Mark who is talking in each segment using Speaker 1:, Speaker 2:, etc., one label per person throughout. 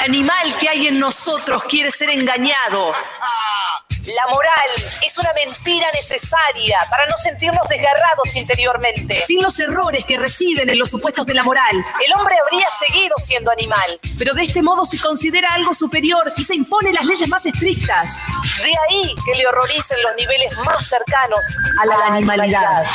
Speaker 1: animal que hay en nosotros quiere ser engañado. La moral es una mentira necesaria para no sentirnos desgarrados interiormente. Sin los errores que residen en los supuestos de la moral, el hombre habría seguido siendo animal. Pero de este modo se considera algo superior y se imponen las leyes más estrictas. De ahí que le horroricen los niveles más cercanos a la, animalidad.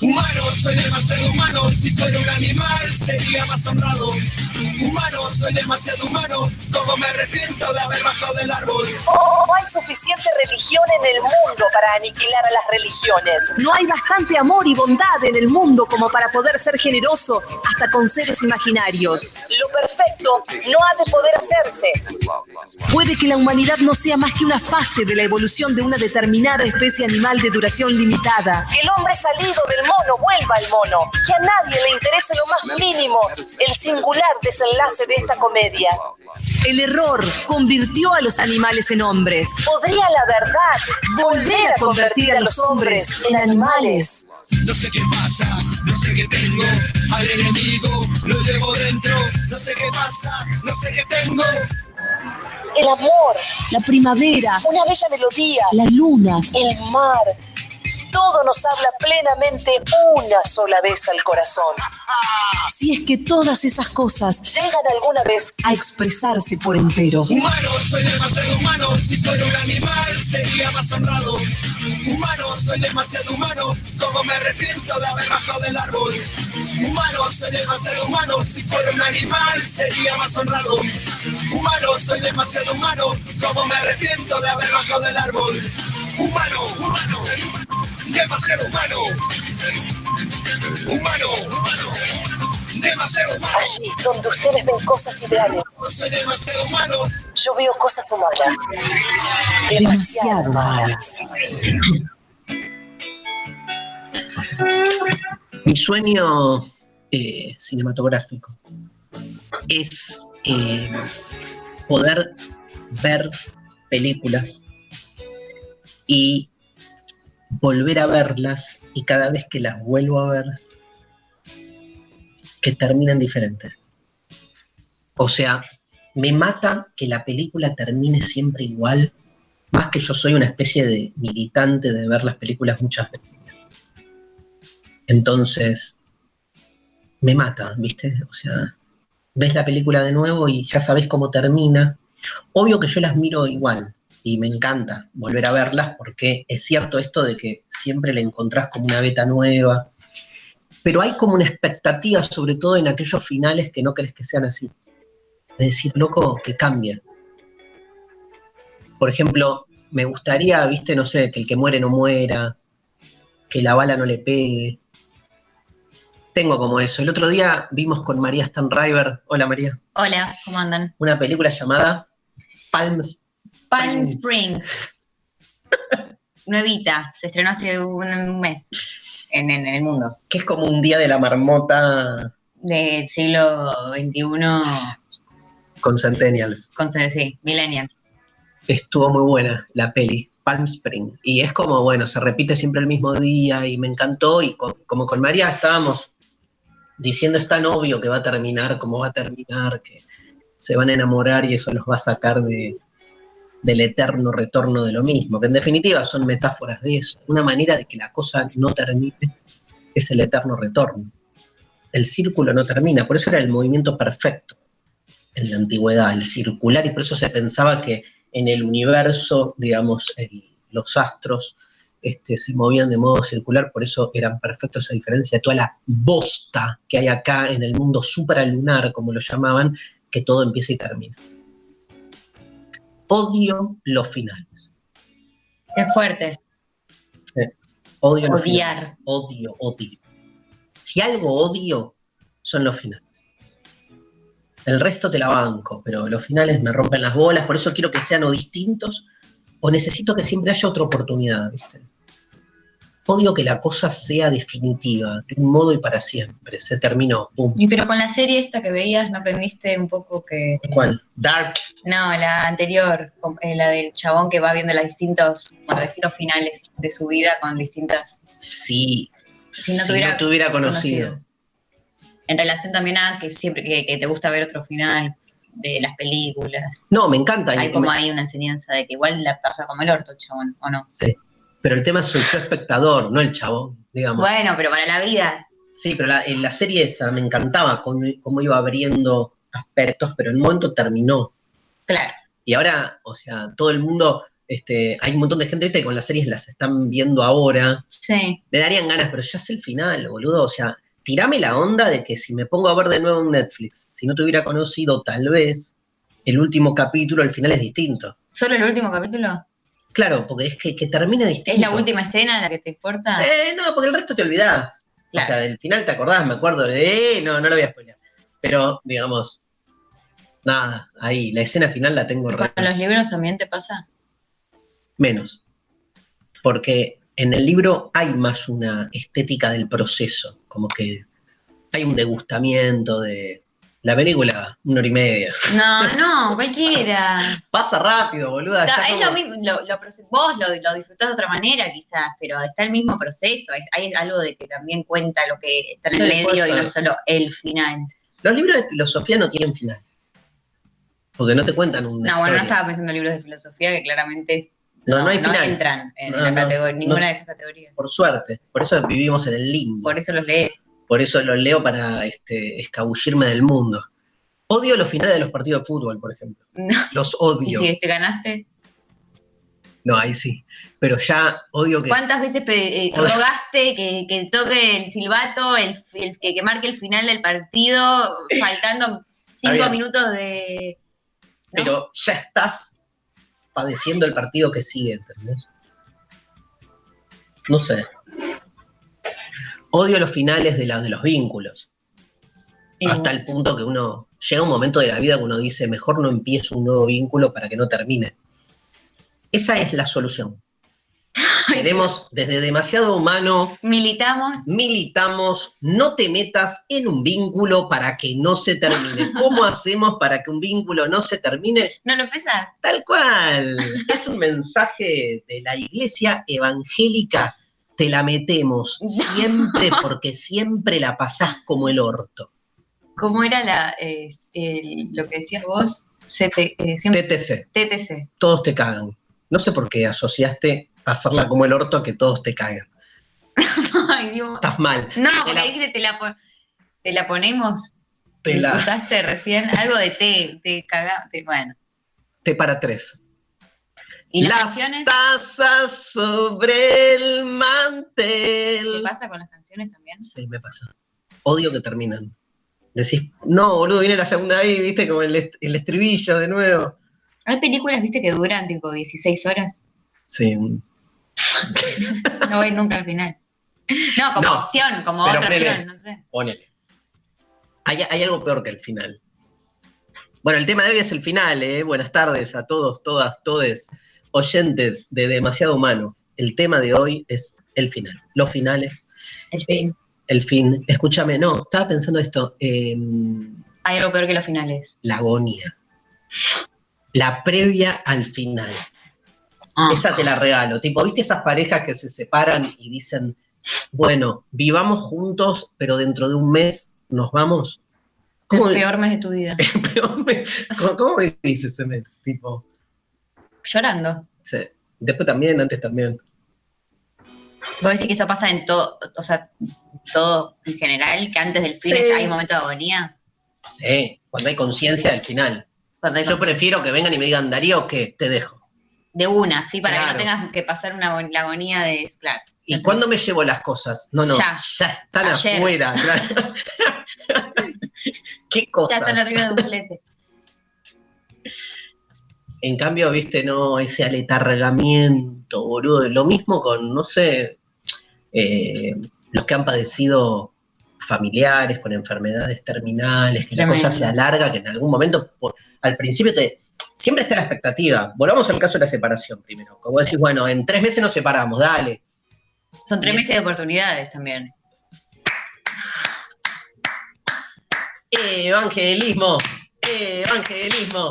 Speaker 2: Humano, soy demasiado humano. Si fuera un animal, sería más honrado. Humano, soy demasiado humano. Como me arrepiento de haber bajado del árbol.
Speaker 1: Oh, no hay suficiente religión en el mundo para aniquilar a las religiones. No hay bastante amor y bondad en el mundo como para poder ser generoso hasta con seres imaginarios. Lo perfecto no ha de poder hacerse. Puede que la humanidad no sea más que una fase de la evolución de una determinada especie animal de duración limitada. Que el hombre salido del mono vuelva al mono. Que a nadie le interese lo más mínimo el singular desenlace de esta comedia. El error convirtió a los animales en hombres. ¿Podría la verdad volver a convertir a los hombres en animales?
Speaker 2: No sé qué pasa, no sé qué tengo. Al enemigo lo llevo dentro. No sé qué pasa, no sé qué tengo.
Speaker 1: El amor,
Speaker 3: La primavera,
Speaker 1: una bella melodía,
Speaker 3: la luna,
Speaker 1: el mar. Todo nos habla plenamente una sola vez al corazón.
Speaker 3: si es que todas esas cosas
Speaker 1: Llegan alguna vez
Speaker 3: a expresarse por entero.
Speaker 2: Humano, soy demasiado humano. Si fuera un animal, sería más honrado. Humano, soy demasiado humano. Como me arrepiento de haber bajado del árbol. Humano, soy demasiado humano. Si fuera un animal, sería más honrado. Humano, soy demasiado humano. Como me arrepiento de haber bajado del árbol. Humano, humano, demasiado humano. Humano, humano, demasiado humano.
Speaker 1: allí donde ustedes ven cosas ideales,
Speaker 2: Soy demasiado humano.
Speaker 1: yo veo cosas humanas.
Speaker 3: Demasiado malas.
Speaker 4: Mi sueño eh, cinematográfico es eh, poder ver películas y volver a verlas y cada vez que las vuelvo a ver, que terminen diferentes. O sea, me mata que la película termine siempre igual, más que yo soy una especie de militante de ver las películas muchas veces. Entonces, me mata, ¿viste? O sea, ves la película de nuevo y ya sabes cómo termina. Obvio que yo las miro igual y me encanta volver a verlas porque es cierto esto de que siempre le encontrás como una beta nueva, pero hay como una expectativa, sobre todo en aquellos finales que no crees que sean así. De decir, loco, que cambie. Por ejemplo, me gustaría, viste, no sé, que el que muere no muera, que la bala no le pegue. Tengo como eso. El otro día vimos con María Stanriver, hola María,
Speaker 5: Hola, ¿cómo andan?
Speaker 4: una película llamada Palms.
Speaker 5: Palm
Speaker 4: Springs.
Speaker 5: Nuevita, se estrenó hace un, mes en, en el mundo.
Speaker 4: que es como un día de la marmota
Speaker 5: Del siglo XXI
Speaker 4: con Centennials.
Speaker 5: con sí, Millennials.
Speaker 4: Estuvo muy buena la peli, Palm Spring. Y es como, bueno, se repite siempre el mismo día y me encantó. Y co- como con María estábamos diciendo, es tan obvio que va a terminar, cómo va a terminar, que se van a enamorar y eso los va a sacar de, del eterno retorno de lo mismo. Que en definitiva son metáforas de eso. Una manera de que la cosa no termine es el eterno retorno. El círculo no termina, por eso era el movimiento perfecto en la antigüedad, el circular, y por eso se pensaba que en el universo, digamos, los astros este, se movían de modo circular, por eso eran perfectos a diferencia de toda la bosta que hay acá en el mundo supralunar, como lo llamaban, que todo empieza y termina. Odio los finales.
Speaker 5: Qué fuerte.
Speaker 4: Odio los
Speaker 5: Odiar.
Speaker 4: finales. Odio, odio. Si algo odio, son los finales. El resto te la banco, pero los finales me rompen las bolas, por eso quiero que sean o distintos, o necesito que siempre haya otra oportunidad, ¿viste? Odio que la cosa sea definitiva, de un modo y para siempre. Se terminó.
Speaker 5: Y pero con la serie esta que veías, ¿no aprendiste un poco que...
Speaker 4: ¿Cuál? Dark.
Speaker 5: No, la anterior, eh, la del chabón que va viendo los distintos, los distintos finales de su vida con distintas...
Speaker 4: Sí.
Speaker 5: Si no
Speaker 4: si
Speaker 5: te hubiera
Speaker 4: no te hubiera conocido.
Speaker 5: En relación también a que siempre que, que te gusta ver otro final. de las películas.
Speaker 4: No, me encanta.
Speaker 5: Hay como
Speaker 4: me-
Speaker 5: hay una enseñanza de que igual la pasa como el orto, chabón, ¿o no?
Speaker 4: Sí. Pero el tema soy yo espectador, no el chabón, digamos.
Speaker 5: Bueno, pero para la vida,
Speaker 4: Sí, pero la- en la serie esa me encantaba cómo, cómo iba abriendo aspectos, pero en un momento terminó.
Speaker 5: claro.
Speaker 4: Y ahora, o sea, todo el mundo, este, hay un montón de gente ¿viste, que con las series las están viendo ahora.
Speaker 5: Sí.
Speaker 4: Me darían ganas, pero ya sé el final, boludo. O sea, tirame la onda de que si me pongo a ver de nuevo en Netflix, si no te hubiera conocido, tal vez el último capítulo, el final es distinto.
Speaker 5: ¿Solo el último capítulo?
Speaker 4: Claro, porque es que, que termine distinto.
Speaker 5: ¿Es la última escena la que te importa?
Speaker 4: Eh, no, porque el resto te olvidás.
Speaker 5: Claro.
Speaker 4: O sea, del final te acordás, me acuerdo de, eh, no, no lo voy a spoilear. Pero, digamos, nada, ahí, la escena final la tengo
Speaker 5: ¿Y
Speaker 4: re-
Speaker 5: ¿Con los libros también te pasa?
Speaker 4: menos. Porque en el libro hay más una estética del proceso, como que hay un degustamiento de la película, una hora y media.
Speaker 5: No, no, cualquiera.
Speaker 4: Pasa rápido, boluda.
Speaker 5: Está-
Speaker 4: está
Speaker 5: es
Speaker 4: como-
Speaker 5: lo mismo, lo, lo vos lo, lo disfrutás de otra manera quizás, pero está el mismo proceso. Hay, hay algo de que también cuenta lo que está en el
Speaker 4: Sí,
Speaker 5: medio y no solo el final.
Speaker 4: Los libros de filosofía no tienen final. Porque no te cuentan un.
Speaker 5: No, bueno, no estaba pensando en libros de filosofía que claramente
Speaker 4: No, no hay final.
Speaker 5: entran en
Speaker 4: No,
Speaker 5: la
Speaker 4: no,
Speaker 5: categoría, ninguna
Speaker 4: no.
Speaker 5: de estas categorías.
Speaker 4: Por suerte. Por eso vivimos en el limbo.
Speaker 5: Por eso los lees.
Speaker 4: Por eso los leo para este, escabullirme del mundo. Odio los finales de los partidos de fútbol, por ejemplo.
Speaker 5: No.
Speaker 4: Los
Speaker 5: Y
Speaker 4: odio.
Speaker 5: si te ganaste,
Speaker 4: No, ahí sí. Pero ya odio que.
Speaker 5: ¿cuántas veces eh, rogaste que, que toque el silbato, el, el- que, que marque el final del partido, faltando cinco minutos de. ¿no?
Speaker 4: Pero ya estás padeciendo el partido que sigue, ¿entendés? No sé. Odio los finales de, la- de los vínculos.
Speaker 5: Y-
Speaker 4: Hasta el punto que uno. Llega un momento de la vida que uno dice, mejor no empiezo un nuevo vínculo para que no termine. Esa es la solución. Queremos, desde demasiado humano,
Speaker 5: Militamos.
Speaker 4: militamos, no te metas en un vínculo para que no se termine. ¿Cómo hacemos para que un vínculo no se termine?
Speaker 5: ¿No lo pesas?
Speaker 4: Tal cual. Es un mensaje de la iglesia evangélica. Te la metemos siempre porque siempre la pasás como el orto.
Speaker 5: ¿Cómo era la, eh, el- lo que decías vos? CT, eh, siempre,
Speaker 4: TTC,
Speaker 5: TTC.
Speaker 4: todos te cagan. No sé por qué asociaste pasarla como el orto a que todos te cagan.
Speaker 5: Ay, Dios.
Speaker 4: Estás mal.
Speaker 5: No,
Speaker 4: Te la-
Speaker 5: dijiste, te la, pon- te la ponemos.
Speaker 4: Te, la,
Speaker 5: Usaste recién algo de té, te caga, te- bueno.
Speaker 4: te para tres.
Speaker 5: ¿Y las,
Speaker 4: Las
Speaker 5: canciones?
Speaker 4: tazas sobre el
Speaker 5: ¿Qué
Speaker 4: mantel.
Speaker 5: pasa con las canciones también?
Speaker 4: Sí, me pasa. Odio que terminan. Decís, no, boludo, viene la segunda ahí, viste, como el, est- el estribillo de nuevo.
Speaker 5: Hay películas, viste, que duran tipo 16 horas.
Speaker 4: Sí,
Speaker 5: No voy nunca al final. No, como
Speaker 4: No,
Speaker 5: opción, como otra
Speaker 4: ponele.
Speaker 5: opción, no sé.
Speaker 4: ponele. Hay, hay algo peor que el final. Bueno, el tema de hoy es el final, ¿eh? Buenas tardes a todos, todas, todes, oyentes de Demasiado Humano. El tema de hoy es el final. Los finales,
Speaker 5: El fin.
Speaker 4: el fin. Escúchame, no, estaba pensando esto. em,
Speaker 5: Hay algo peor que los finales.
Speaker 4: la agonía. La previa al final.
Speaker 5: Ah.
Speaker 4: Esa te la regalo. Tipo, ¿viste esas parejas que se separan y dicen, bueno, vivamos juntos, pero dentro de un mes nos vamos? ¿Cómo,
Speaker 5: El peor mes de tu vida.
Speaker 4: peor cómo- cómo dice ese mes? Tipo,
Speaker 5: Llorando.
Speaker 4: sí. después también, antes también.
Speaker 5: Vos decís que eso pasa en todo, o sea, todo en general, que antes del fin
Speaker 4: Sí.
Speaker 5: hay un momento de agonía.
Speaker 4: Sí, cuando hay conciencia del final.
Speaker 5: Hay
Speaker 4: Yo prefiero que vengan y me digan, Darío, que te dejo.
Speaker 5: de una, sí, para
Speaker 4: Claro.
Speaker 5: que no tengas que pasar una la agonía de, claro.
Speaker 4: ¿Y cuándo me llevo las cosas? No, no,
Speaker 5: Ya.
Speaker 4: ya, están
Speaker 5: Ayer.
Speaker 4: afuera. claro. ¿Qué
Speaker 5: Ya
Speaker 4: cosas?
Speaker 5: están arriba de un flete.
Speaker 4: En cambio, viste, no, ese aletargamiento, boludo. Lo mismo con, no sé, eh, los que han padecido familiares con enfermedades terminales, que
Speaker 5: Tremendo.
Speaker 4: la cosa se alarga, que en algún momento, por- al principio te, siempre está la expectativa. Volvamos al caso de la separación primero. Como decís, bueno, en tres meses nos separamos, dale.
Speaker 5: Son tres meses de oportunidades también.
Speaker 4: Evangelismo, evangelismo.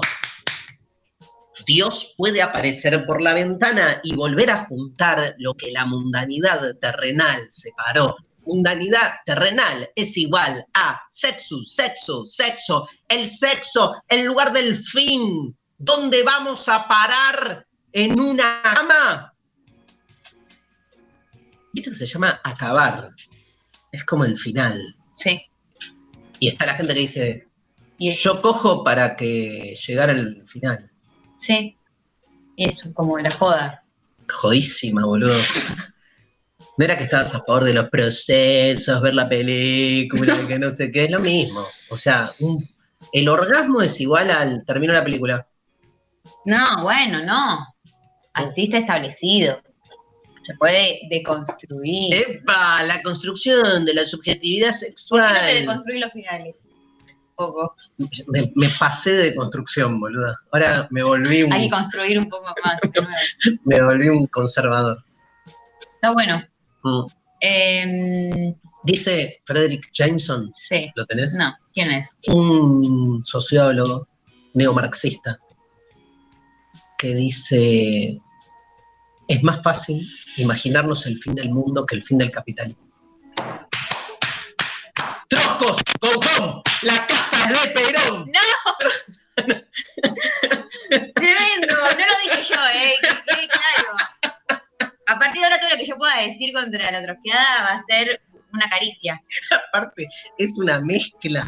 Speaker 4: Dios puede aparecer por la ventana y volver a juntar lo que la mundanidad terrenal separó. mundanidad terrenal es igual a sexo, sexo, sexo, el sexo, el lugar del fin, ¿dónde vamos a parar en una cama? Esto se llama acabar, es como el final.
Speaker 5: Sí.
Speaker 4: Y está la gente que dice, yo cojo para que llegara el final.
Speaker 5: Sí. Eso, como la joda.
Speaker 4: Jodísima, boludo. No era que estabas a favor de los procesos, ver la película, que no sé qué, es lo mismo. O sea, un- el orgasmo es igual al termino la película.
Speaker 5: No, bueno, no. Así está establecido. Se puede deconstruir.
Speaker 4: ¡Epa! La construcción de la subjetividad
Speaker 5: ¿Por qué no te
Speaker 4: sexual.
Speaker 5: deconstruir los finales? Poco.
Speaker 4: Me, me pasé de construcción, boludo. Ahora me volví un,
Speaker 5: Hay que construir un poco más. de nuevo.
Speaker 4: me volví un conservador.
Speaker 5: Está bueno.
Speaker 4: Mm.
Speaker 5: Em,
Speaker 4: Dice Frederick Jameson,
Speaker 5: sí.
Speaker 4: ¿lo tenés?
Speaker 5: No, ¿quién es?
Speaker 4: un sociólogo neomarxista que dice, es más fácil imaginarnos el fin del mundo que el fin del capitalismo. ¡Troscos! ¡Go home! ¡La casa de Perón!
Speaker 5: Tremendo, no lo dije yo, eh, que quede claro. A partir de ahora todo lo que yo pueda decir contra la trosqueada va a ser una caricia.
Speaker 4: Aparte, es una mezcla,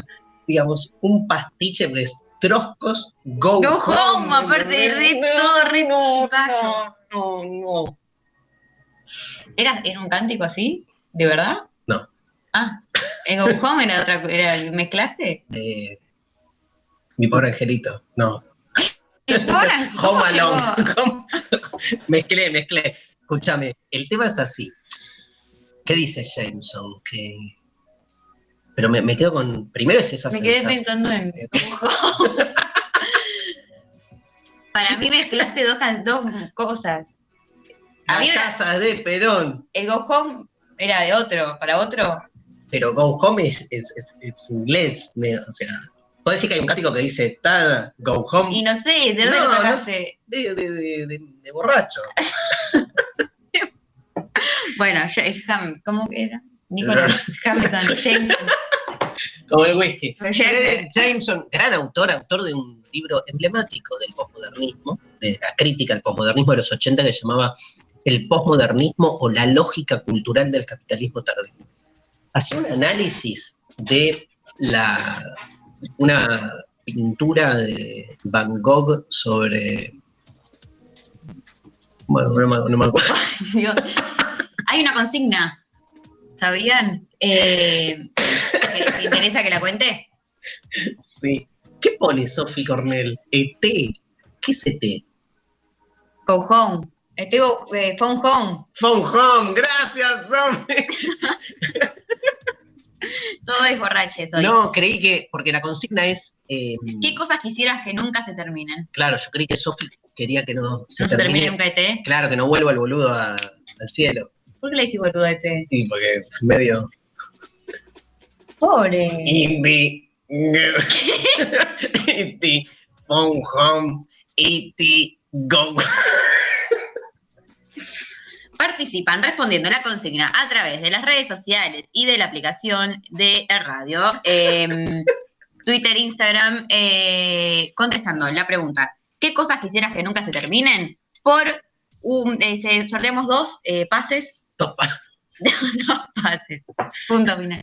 Speaker 4: digamos, un pastiche de troscos, go,
Speaker 5: Go home, aparte, re- todo re
Speaker 4: no,
Speaker 5: bajo.
Speaker 4: no, no.
Speaker 5: ¿Era, ¿Era un cántico así? ¿De verdad?
Speaker 4: No.
Speaker 5: Ah, el Go Home era otra era, ¿Mezclaste?
Speaker 4: Eh, mi pobre angelito, no.
Speaker 5: Ahora, ¿cómo
Speaker 4: Home? Alone. Mezclé, mezclé. Escúchame, el tema es así. ¿Qué dice Jameson? Que... Pero me, me quedo con. Primero es esa
Speaker 5: Me quedé pensando en
Speaker 4: Eh.
Speaker 5: Go Home. Para mí mezclaste dos, dos cosas.
Speaker 4: La
Speaker 5: Había una-
Speaker 4: casa de Perón.
Speaker 5: el Go Home era de otro, para otro.
Speaker 4: Pero Go Home es, es- es- es inglés. me- o sea, puedo decir que hay un cántico que dice "Ta, Go Home
Speaker 5: Y no sé, ¿de dónde
Speaker 4: No,
Speaker 5: lo sacaste?
Speaker 4: de, de- de- de- de borracho.
Speaker 5: Bueno, ¿cómo era? Nicolás Jameson, Jameson.
Speaker 4: Como el whisky.
Speaker 5: Jameson.
Speaker 4: Frederick Jameson, gran autor, autor de un libro emblemático del posmodernismo, de la crítica al posmodernismo de los 80 que se llamaba El posmodernismo o la lógica cultural del capitalismo tardío. Hacía un análisis de la, una pintura de Van Gogh sobre... Bueno, no me, no me acuerdo.
Speaker 5: Dios. Hay una consigna, ¿sabían? Eh, ¿te, te interesa que la cuente?
Speaker 4: Sí. ¿Qué pone Sophie Cornell? ¿ET? ¿Qué es ET?
Speaker 5: Go home. Go- eh, phone home.
Speaker 4: Phone home, gracias, Sophie.
Speaker 5: Todo es borraches hoy.
Speaker 4: No, creí que, porque la consigna es, eh,
Speaker 5: ¿Qué cosas quisieras que nunca se terminen?
Speaker 4: claro, yo creí que Sofi quería que no se
Speaker 5: no se termine nunca ET.
Speaker 4: claro, que no vuelva el boludo a- al cielo.
Speaker 5: ¿Por qué le decís boludo a ET?
Speaker 4: Y porque es medio
Speaker 5: Pobre.
Speaker 4: indie. E.T. Phone home. E.T. Go.
Speaker 5: Participan respondiendo la consigna a través de las redes sociales y de la aplicación de la radio. em, Twitter, Instagram, eh, contestando la pregunta, ¿qué cosas quisieras que nunca se terminen? Por un, eh, se- sorteamos dos eh, pases.
Speaker 4: Topa.
Speaker 5: dos pases. Punto final.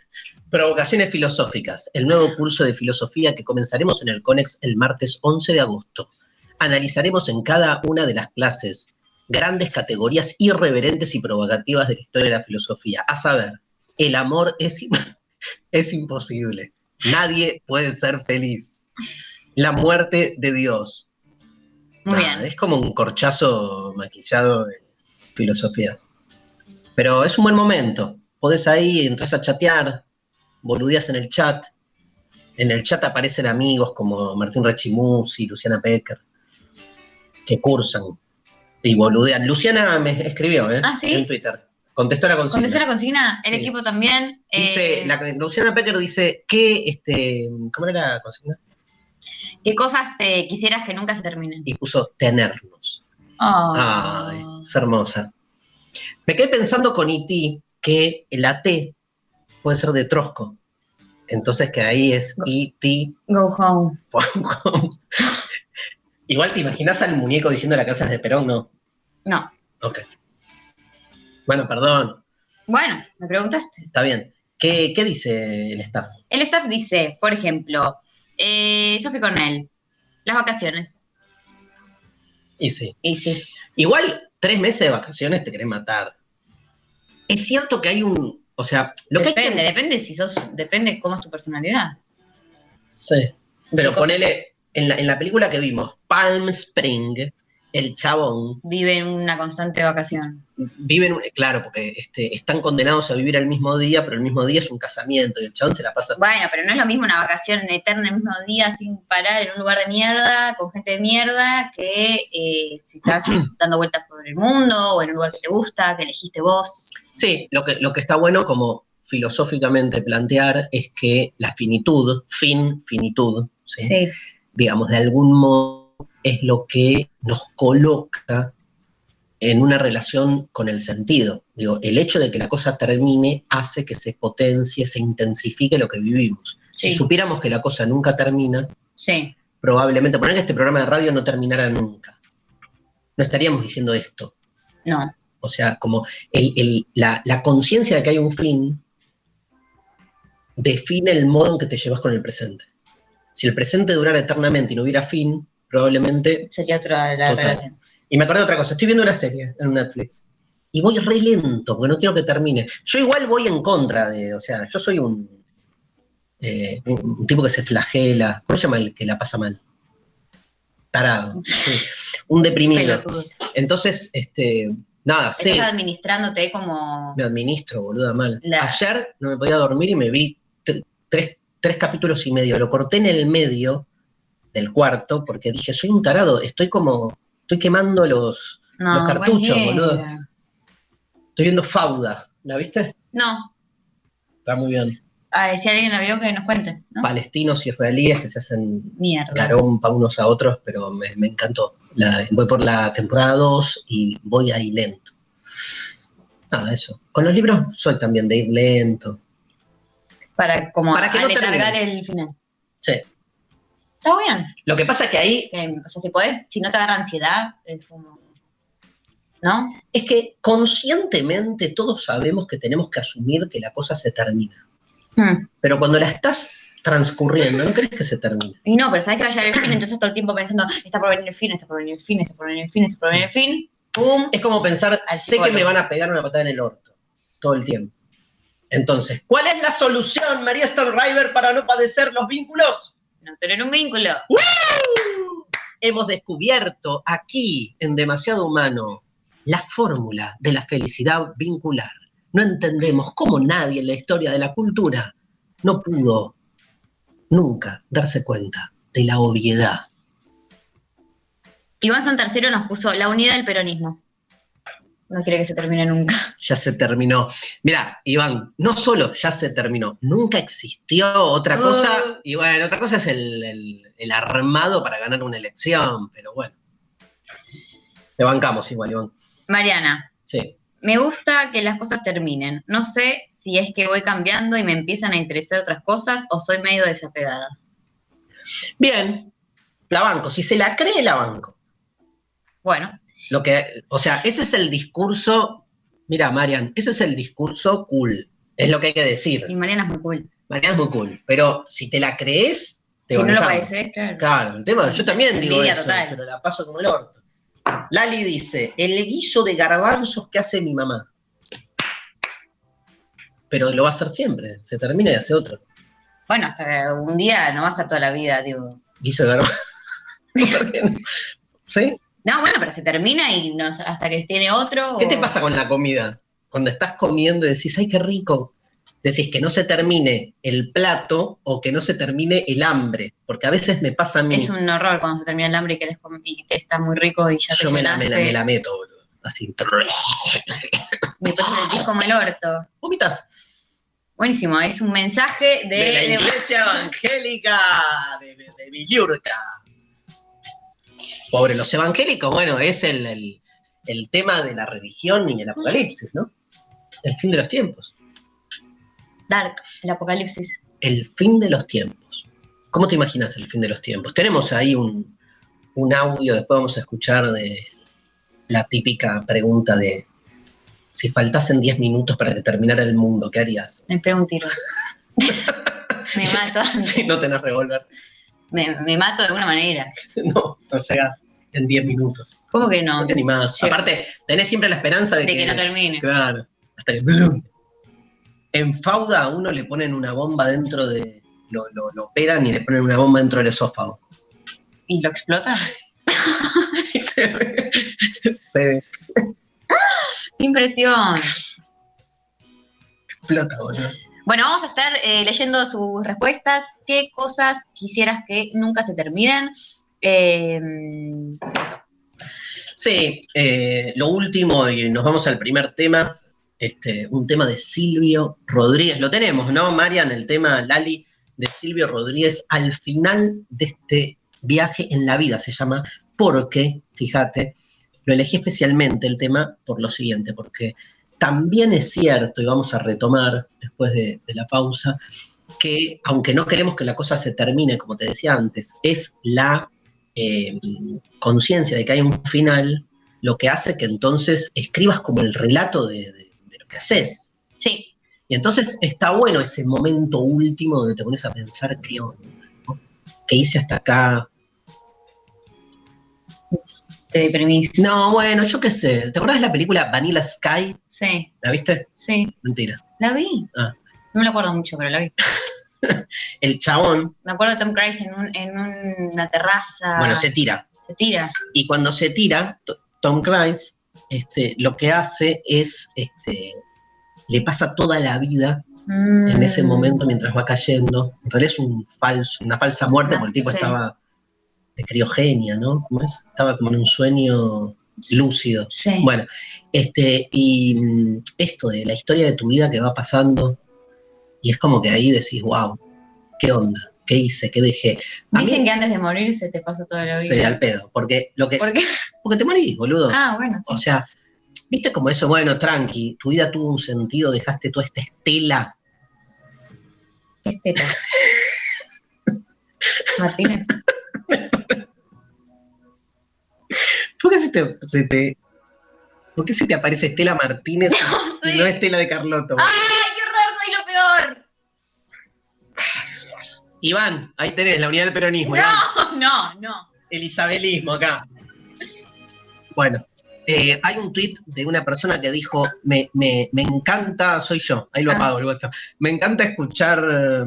Speaker 4: Provocaciones filosóficas, el nuevo curso de filosofía que comenzaremos en el CONEX el martes 11 de agosto. Analizaremos en cada una de las clases grandes categorías irreverentes y provocativas de la historia de la filosofía. A saber, el amor es, es imposible. Nadie puede ser feliz. La muerte de Dios.
Speaker 5: Muy bien.
Speaker 4: Es como un corchazo maquillado de filosofía. Pero es un buen momento. Podés ahí, entras a chatear, boludeas en el chat. En el chat aparecen amigos como Martín Rechimusi, Luciana Pecker, que cursan y boludean. Luciana me escribió, ¿eh?
Speaker 5: Ah, ¿sí?
Speaker 4: En Twitter. Contestó la consigna.
Speaker 5: ¿Contesté la consigna? El
Speaker 4: Sí.
Speaker 5: equipo también.
Speaker 4: Dice,
Speaker 5: eh,
Speaker 4: la- Luciana Pecker dice que, este, ¿cómo era la consigna?
Speaker 5: ¿Qué cosas te quisieras que nunca se terminen?
Speaker 4: Y puso tenernos.
Speaker 5: Ah.
Speaker 4: Ay, es hermosa. Me quedé pensando con E.T. que la T puede ser de Trosco. Entonces que ahí es E E.T.
Speaker 5: Go home.
Speaker 4: Igual te imaginas al muñeco diciendo la casa es de Perón, ¿no?
Speaker 5: No.
Speaker 4: Ok. Bueno, perdón,
Speaker 5: Bueno, me preguntaste.
Speaker 4: está bien. ¿Qué, qué dice el staff?
Speaker 5: El staff dice, por ejemplo, eh, Sophie Cornell, las vacaciones.
Speaker 4: Y sí.
Speaker 5: Y sí.
Speaker 4: Igual, tres meses de vacaciones te querés matar. Es cierto que hay un. O sea, lo que hay
Speaker 5: depende,
Speaker 4: que.
Speaker 5: depende si sos, depende cómo es tu personalidad.
Speaker 4: Sí. Pero
Speaker 5: ¿Qué cosa
Speaker 4: ponele. En la, en la película que vimos, Palm Spring, el chabón
Speaker 5: Vive en una constante vacación.
Speaker 4: vive en un. Claro, porque este, están condenados a vivir el mismo día, pero el mismo día es un casamiento y el chabón se la pasa.
Speaker 5: Bueno, pero no es lo mismo una vacación eterna el mismo día sin parar en un lugar de mierda, con gente de mierda, que eh, si estás dando vueltas por el mundo o en un lugar que te gusta, que elegiste vos.
Speaker 4: Sí, lo que, lo que está bueno como filosóficamente plantear es que la finitud, fin, finitud, ¿sí?
Speaker 5: Sí.
Speaker 4: Digamos, de algún modo es lo que nos coloca en una relación con el sentido. Digo, el hecho de que la cosa termine hace que se potencie, se intensifique lo que vivimos. Si supiéramos que la cosa nunca termina,
Speaker 5: Sí.
Speaker 4: probablemente, poner que este programa de radio no terminara nunca. No estaríamos diciendo esto.
Speaker 5: No.
Speaker 4: O sea, como el- el- la, la conciencia de que hay un fin define el modo en que te llevas con el presente. Si el presente durara eternamente y no hubiera fin, probablemente...
Speaker 5: Sería otra la
Speaker 4: Total.
Speaker 5: relación.
Speaker 4: Y me acordé de otra cosa, estoy viendo una serie en Netflix y voy re lento porque no quiero que termine. Yo igual voy en contra de, o sea, yo soy un, eh, un, tipo que se flagela, ¿cómo se llama el que la pasa mal? Tarado, sí. un deprimido. Entonces, este, nada, sé,
Speaker 5: Estás administrándote como.
Speaker 4: me administro, boluda, mal.
Speaker 5: La-
Speaker 4: Ayer no me podía dormir y me vi tr- tres, tres capítulos y medio. Lo corté en el medio del cuarto porque dije, soy un tarado, estoy como, estoy quemando los,
Speaker 5: No,
Speaker 4: Los cartuchos, boludo. estoy viendo Fauda. ¿La viste?
Speaker 5: No.
Speaker 4: Está muy bien.
Speaker 5: Ah, si alguien la vio, que nos cuente. ¿no?
Speaker 4: Palestinos y israelíes que se hacen
Speaker 5: Mierda.
Speaker 4: garompa unos a otros, pero me, me encantó. La- voy por la temporada 2 y voy ahí lento. Nada, eso. Con los libros soy también de ir lento.
Speaker 5: Para como
Speaker 4: Para que no termine.
Speaker 5: el final.
Speaker 4: Sí.
Speaker 5: Está bien.
Speaker 4: Lo que pasa es que ahí
Speaker 5: Que, o sea, si podés, si no te agarra ansiedad, es como. ¿No?
Speaker 4: es que conscientemente todos sabemos que tenemos que asumir que la cosa se termina.
Speaker 5: Hmm.
Speaker 4: Pero cuando la estás transcurriendo, no crees que se termine.
Speaker 5: Y no, pero sabes que va a llegar el fin, entonces todo el tiempo pensando, está por venir el fin, está por venir el fin, está por venir el fin, está por venir el fin. ¡Pum!
Speaker 4: Es como pensar, sé que me van a pegar una patada en el orto todo el tiempo. Entonces, ¿cuál es la solución, María Sternriver, para no padecer los vínculos?
Speaker 5: No tener un vínculo.
Speaker 4: Hemos descubierto aquí, en Demasiado Humano, la fórmula de la felicidad vincular. No entendemos cómo nadie en la historia de la cultura no pudo nunca darse cuenta de la obviedad.
Speaker 5: Iván Santarcero nos puso la unidad del peronismo. No quiere que se termine nunca.
Speaker 4: Ya se terminó. Mira, Iván, no solo ya se terminó, nunca existió otra
Speaker 5: Uh.
Speaker 4: cosa. Y bueno, otra cosa es el, el- el armado para ganar una elección, pero bueno. Te bancamos igual, Iván.
Speaker 5: Mariana,
Speaker 4: Sí.
Speaker 5: me gusta que las cosas terminen. No sé si es que voy cambiando y me empiezan a interesar otras cosas o soy medio desapegada.
Speaker 4: Bien, la banco. Si se la cree, la banco.
Speaker 5: Bueno,
Speaker 4: Lo que, o sea, ese es el discurso. Mira, Marian, ese es el discurso cool. Es lo que hay que decir.
Speaker 5: y Mariana es muy cool.
Speaker 4: Marian es muy cool. Pero si te la crees, te
Speaker 5: si no lo padeces, claro.
Speaker 4: Claro, el tema, yo también digo eso,
Speaker 5: total.
Speaker 4: pero la paso como el orto. Lali dice, el guiso de garbanzos que hace mi mamá. Pero lo va a hacer siempre, se termina y hace otro.
Speaker 5: Bueno, hasta un día no va a estar toda la vida, digo.
Speaker 4: Guiso de garbanzos. ¿Sí?
Speaker 5: No, bueno, pero se termina y no, hasta que tiene otro.
Speaker 4: ¿Qué te pasa con la comida? Cuando estás comiendo y decís, ay, qué rico. Decís que no se termine el plato o que no se termine el hambre. Porque a veces me pasa a mí.
Speaker 5: Es un horror cuando se termina el hambre y querés comer y te está muy rico y ya te
Speaker 4: yo me la, me, la, me la meto, boludo. Así.
Speaker 5: Y después te sentís como el orto.
Speaker 4: Vomitas.
Speaker 5: Buenísimo, es un mensaje de,
Speaker 4: de la
Speaker 5: de-
Speaker 4: iglesia evangélica de, de, de Villurca. Pobre, los evangélicos, bueno, es el, el- el tema de la religión y el apocalipsis, ¿no? El fin de los tiempos.
Speaker 5: Dark, el apocalipsis.
Speaker 4: El fin de los tiempos. ¿Cómo te imaginas el fin de los tiempos? Tenemos ahí un, un audio, después vamos a escuchar de la típica pregunta de si faltasen 10 minutos para que terminara el mundo, ¿qué harías?
Speaker 5: Me pego un tiro. me mato.
Speaker 4: Si no tenés revólver.
Speaker 5: Me, me mato de alguna manera.
Speaker 4: No, no llegás en 10 minutos.
Speaker 5: ¿Cómo que no?
Speaker 4: No te animás. Aparte, tenés siempre la esperanza de,
Speaker 5: de que no termine.
Speaker 4: Claro, hasta que ¡blum! En Fauda a uno le ponen una bomba dentro de. Lo, lo, lo operan y le ponen una bomba dentro del esófago.
Speaker 5: ¿Y lo explota?
Speaker 4: Y se ve. Se ve.
Speaker 5: ¡Qué impresión!
Speaker 4: Explota, boludo.
Speaker 5: Bueno, vamos a estar eh, leyendo sus respuestas. ¿Qué cosas quisieras que nunca se terminen? Eh, eso.
Speaker 4: Sí, eh, lo último, y nos vamos al primer tema. Este, un tema de Silvio Rodríguez. Lo tenemos, ¿no, Marian? El tema Lali de Silvio Rodríguez al final de este viaje en la vida se llama Porque, fíjate, lo elegí especialmente el tema por lo siguiente, porque también es cierto, y vamos a retomar después de, de la pausa, que aunque no queremos que la cosa se termine, como te decía antes, es la eh, conciencia de que hay un final lo que hace que entonces escribas como el relato de, de- de lo que haces.
Speaker 5: Sí,
Speaker 4: Y entonces está bueno ese momento último donde te pones a pensar qué onda, ¿no? ¿Qué hice hasta acá?
Speaker 5: te deprimís.
Speaker 4: No, bueno, yo qué sé. ¿Te acuerdas de la película Vanilla Sky?
Speaker 5: Sí,
Speaker 4: ¿La viste?
Speaker 5: sí.
Speaker 4: Mentira.
Speaker 5: La vi.
Speaker 4: Ah.
Speaker 5: No me lo acuerdo mucho, pero la vi.
Speaker 4: El chabón,
Speaker 5: Me acuerdo de Tom Cruise en, un- en una terraza.
Speaker 4: bueno, se tira.
Speaker 5: se tira.
Speaker 4: Y cuando se tira, Tom Cruise, este, lo que hace es, este, le pasa toda la vida en
Speaker 5: Mm.
Speaker 4: ese momento mientras va cayendo. En realidad es un falso, una falsa muerte,
Speaker 5: Ah,
Speaker 4: porque el tipo
Speaker 5: sí.
Speaker 4: estaba de criogenia, ¿no? ¿Cómo es? Estaba como en un sueño lúcido.
Speaker 5: Sí.
Speaker 4: Bueno, este, y mm, esto de la historia de tu vida que va pasando, y es como que ahí decís, wow, ¿qué onda? ¿Qué hice? ¿Qué dejé? A
Speaker 5: Dicen
Speaker 4: mí,
Speaker 5: que antes de morir se te pasó toda la vida.
Speaker 4: sí, al pedo, porque lo que
Speaker 5: ¿Por qué?
Speaker 4: porque te morís, boludo.
Speaker 5: Ah, bueno, sí.
Speaker 4: O sea, viste como eso, bueno, tranqui, tu vida tuvo un sentido, dejaste toda esta estela.
Speaker 5: ¿Qué es teta? Martínez.
Speaker 4: ¿Por qué se te, se te- ¿por qué se te aparece Estela Martínez y
Speaker 5: sí.
Speaker 4: no Estela de Carlotto?
Speaker 5: ¡Ay, qué horror! Soy lo peor.
Speaker 4: Iván, ahí tenés la unidad del peronismo, Iván.
Speaker 5: No, no, no.
Speaker 4: el isabelismo acá. Bueno, eh, hay un tweet de una persona que dijo, me, me- me encanta, soy yo, ahí lo
Speaker 5: Ah.
Speaker 4: apago el WhatsApp, me encanta escuchar eh,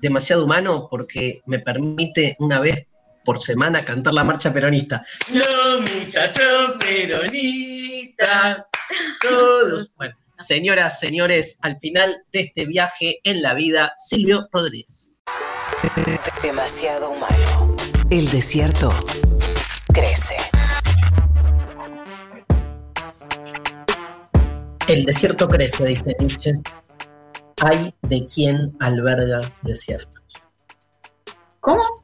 Speaker 4: demasiado humano porque me permite una vez por semana cantar la marcha peronista. Los muchachos peronistas, todos. Bueno, señoras, señores, al final de este viaje en la vida, Silvio Rodríguez.
Speaker 6: Demasiado humano. El desierto crece.
Speaker 4: El desierto crece, dice Nietzsche. Hay de quien alberga desiertos.
Speaker 5: ¿Cómo?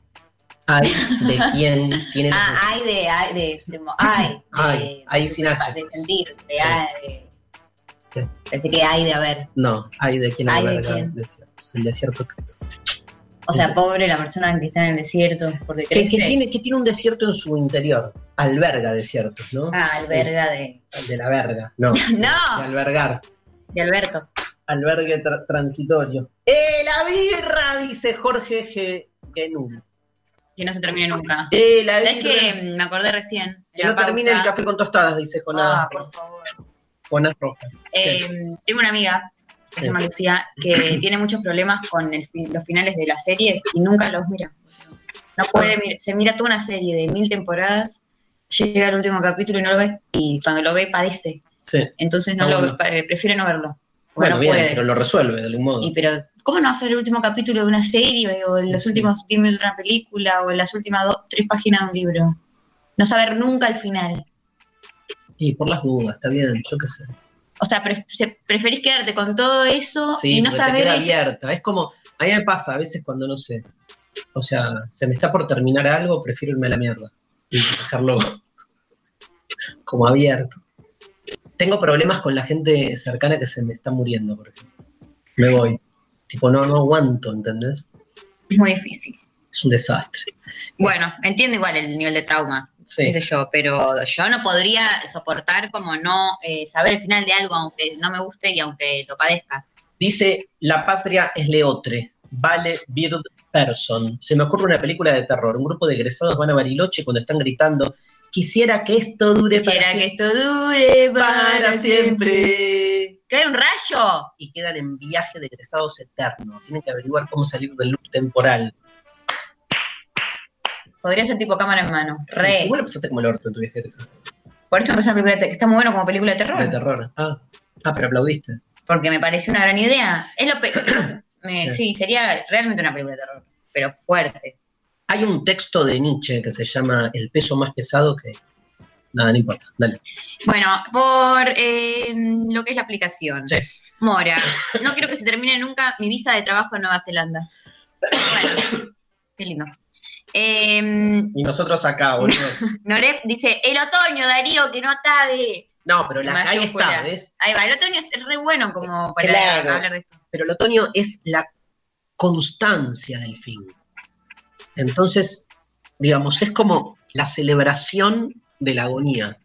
Speaker 4: Hay de quien tiene los
Speaker 5: Ah, hay de, hay de, de.
Speaker 4: Ay,
Speaker 5: de-
Speaker 4: hay sin H.
Speaker 5: De sentir, de,
Speaker 4: Sí.
Speaker 5: hay, de-
Speaker 4: ¿Qué?
Speaker 5: Pensé que hay de haber.
Speaker 4: No, hay de quien
Speaker 5: Hay de
Speaker 4: alberga
Speaker 5: quién.
Speaker 4: El desierto crece.
Speaker 5: O sea, pobre la persona que está en el desierto, porque
Speaker 4: Que,
Speaker 5: crece.
Speaker 4: que tiene, que tiene un desierto en su interior. Alberga desiertos, ¿no?
Speaker 5: Ah, alberga de.
Speaker 4: De la verga, no. De
Speaker 5: No,
Speaker 4: albergar.
Speaker 5: de Alberto.
Speaker 4: Albergue tra- transitorio. ¡Eh, la birra! Dice Jorge G. Genú.
Speaker 5: Que no se termine nunca.
Speaker 4: ¡Eh, la
Speaker 5: ¿Sabes que me acordé recién?
Speaker 4: Que no termine el café con tostadas, dice Jonás.
Speaker 5: Ah, por favor.
Speaker 4: Jonás Rojas.
Speaker 5: Eh, tengo una amiga que se llama Lucía que tiene muchos problemas con el los finales de las series y nunca los mira. No puede mir- se mira toda una serie de mil temporadas, llega al último capítulo y no lo ve, y cuando lo ve padece.
Speaker 4: Sí.
Speaker 5: Entonces no lo
Speaker 4: bueno.
Speaker 5: eh, prefiere no verlo.
Speaker 4: Bueno,
Speaker 5: no
Speaker 4: bien,
Speaker 5: puede.
Speaker 4: pero lo resuelve de algún modo.
Speaker 5: Y pero, ¿cómo no hacer el último capítulo de una serie o en los
Speaker 4: Sí.
Speaker 5: últimos 10 minutos de una película o en las últimas dos, tres páginas de un libro? No saber nunca el final.
Speaker 4: Y por las dudas, está bien, yo qué sé.
Speaker 5: O sea, pre- se- preferís quedarte con todo eso
Speaker 4: Sí,
Speaker 5: y no
Speaker 4: porque te
Speaker 5: saber
Speaker 4: queda abierta. Es como, a mí me pasa a veces cuando no sé. O sea, se me está por terminar algo, prefiero irme a la mierda. Y dejarlo como abierto. Tengo problemas con la gente cercana que se me está muriendo, por ejemplo. Me voy. Tipo, no, no aguanto, ¿entendés?
Speaker 5: Es muy difícil.
Speaker 4: Es un desastre.
Speaker 5: Bueno, entiendo igual el nivel de trauma,
Speaker 4: Sí.
Speaker 5: qué sé yo, pero yo no podría soportar como no eh, saber el final de algo aunque no me guste y aunque lo padezca.
Speaker 4: Dice, la patria es leotre. Vale Bird Person. Se me ocurre una película de terror. Un grupo de egresados van a Bariloche cuando están gritando, quisiera que esto dure para
Speaker 5: Quisiera que
Speaker 4: siempre.
Speaker 5: esto dure
Speaker 4: Para siempre.
Speaker 5: ¡Cae un rayo!
Speaker 4: Y quedan en viaje de egresados eterno. Tienen que averiguar cómo salir del loop temporal.
Speaker 5: Podría ser tipo cámara en mano.
Speaker 4: Sí,
Speaker 5: Re.
Speaker 4: igual lo pasaste como el orto en tu viaje de egresado.
Speaker 5: Por eso parece una película de terror. Está muy bueno como película de terror.
Speaker 4: De terror. Ah, ah, pero aplaudiste.
Speaker 5: Porque me parece una gran idea. Es lo pe- me-
Speaker 4: Sí.
Speaker 5: sí, sería realmente una película de terror. Pero fuerte.
Speaker 4: Hay un texto de Nietzsche que se llama El peso más pesado que... Nada, no importa. Dale.
Speaker 5: Bueno, por eh, lo que es la aplicación.
Speaker 4: Sí.
Speaker 5: Mora, no quiero que se termine nunca mi visa de trabajo en Nueva Zelanda. Bueno, qué lindo. Eh,
Speaker 4: Y nosotros acá, boludo.
Speaker 5: Norep dice, el otoño, Darío, que no acabe.
Speaker 4: No, pero la, está, ¿ves?
Speaker 5: Ahí va, el otoño es re bueno como para
Speaker 4: Claro.
Speaker 5: hablar de esto.
Speaker 4: Pero el otoño es la constancia del fin. Entonces, digamos, es como la celebración de la agonía.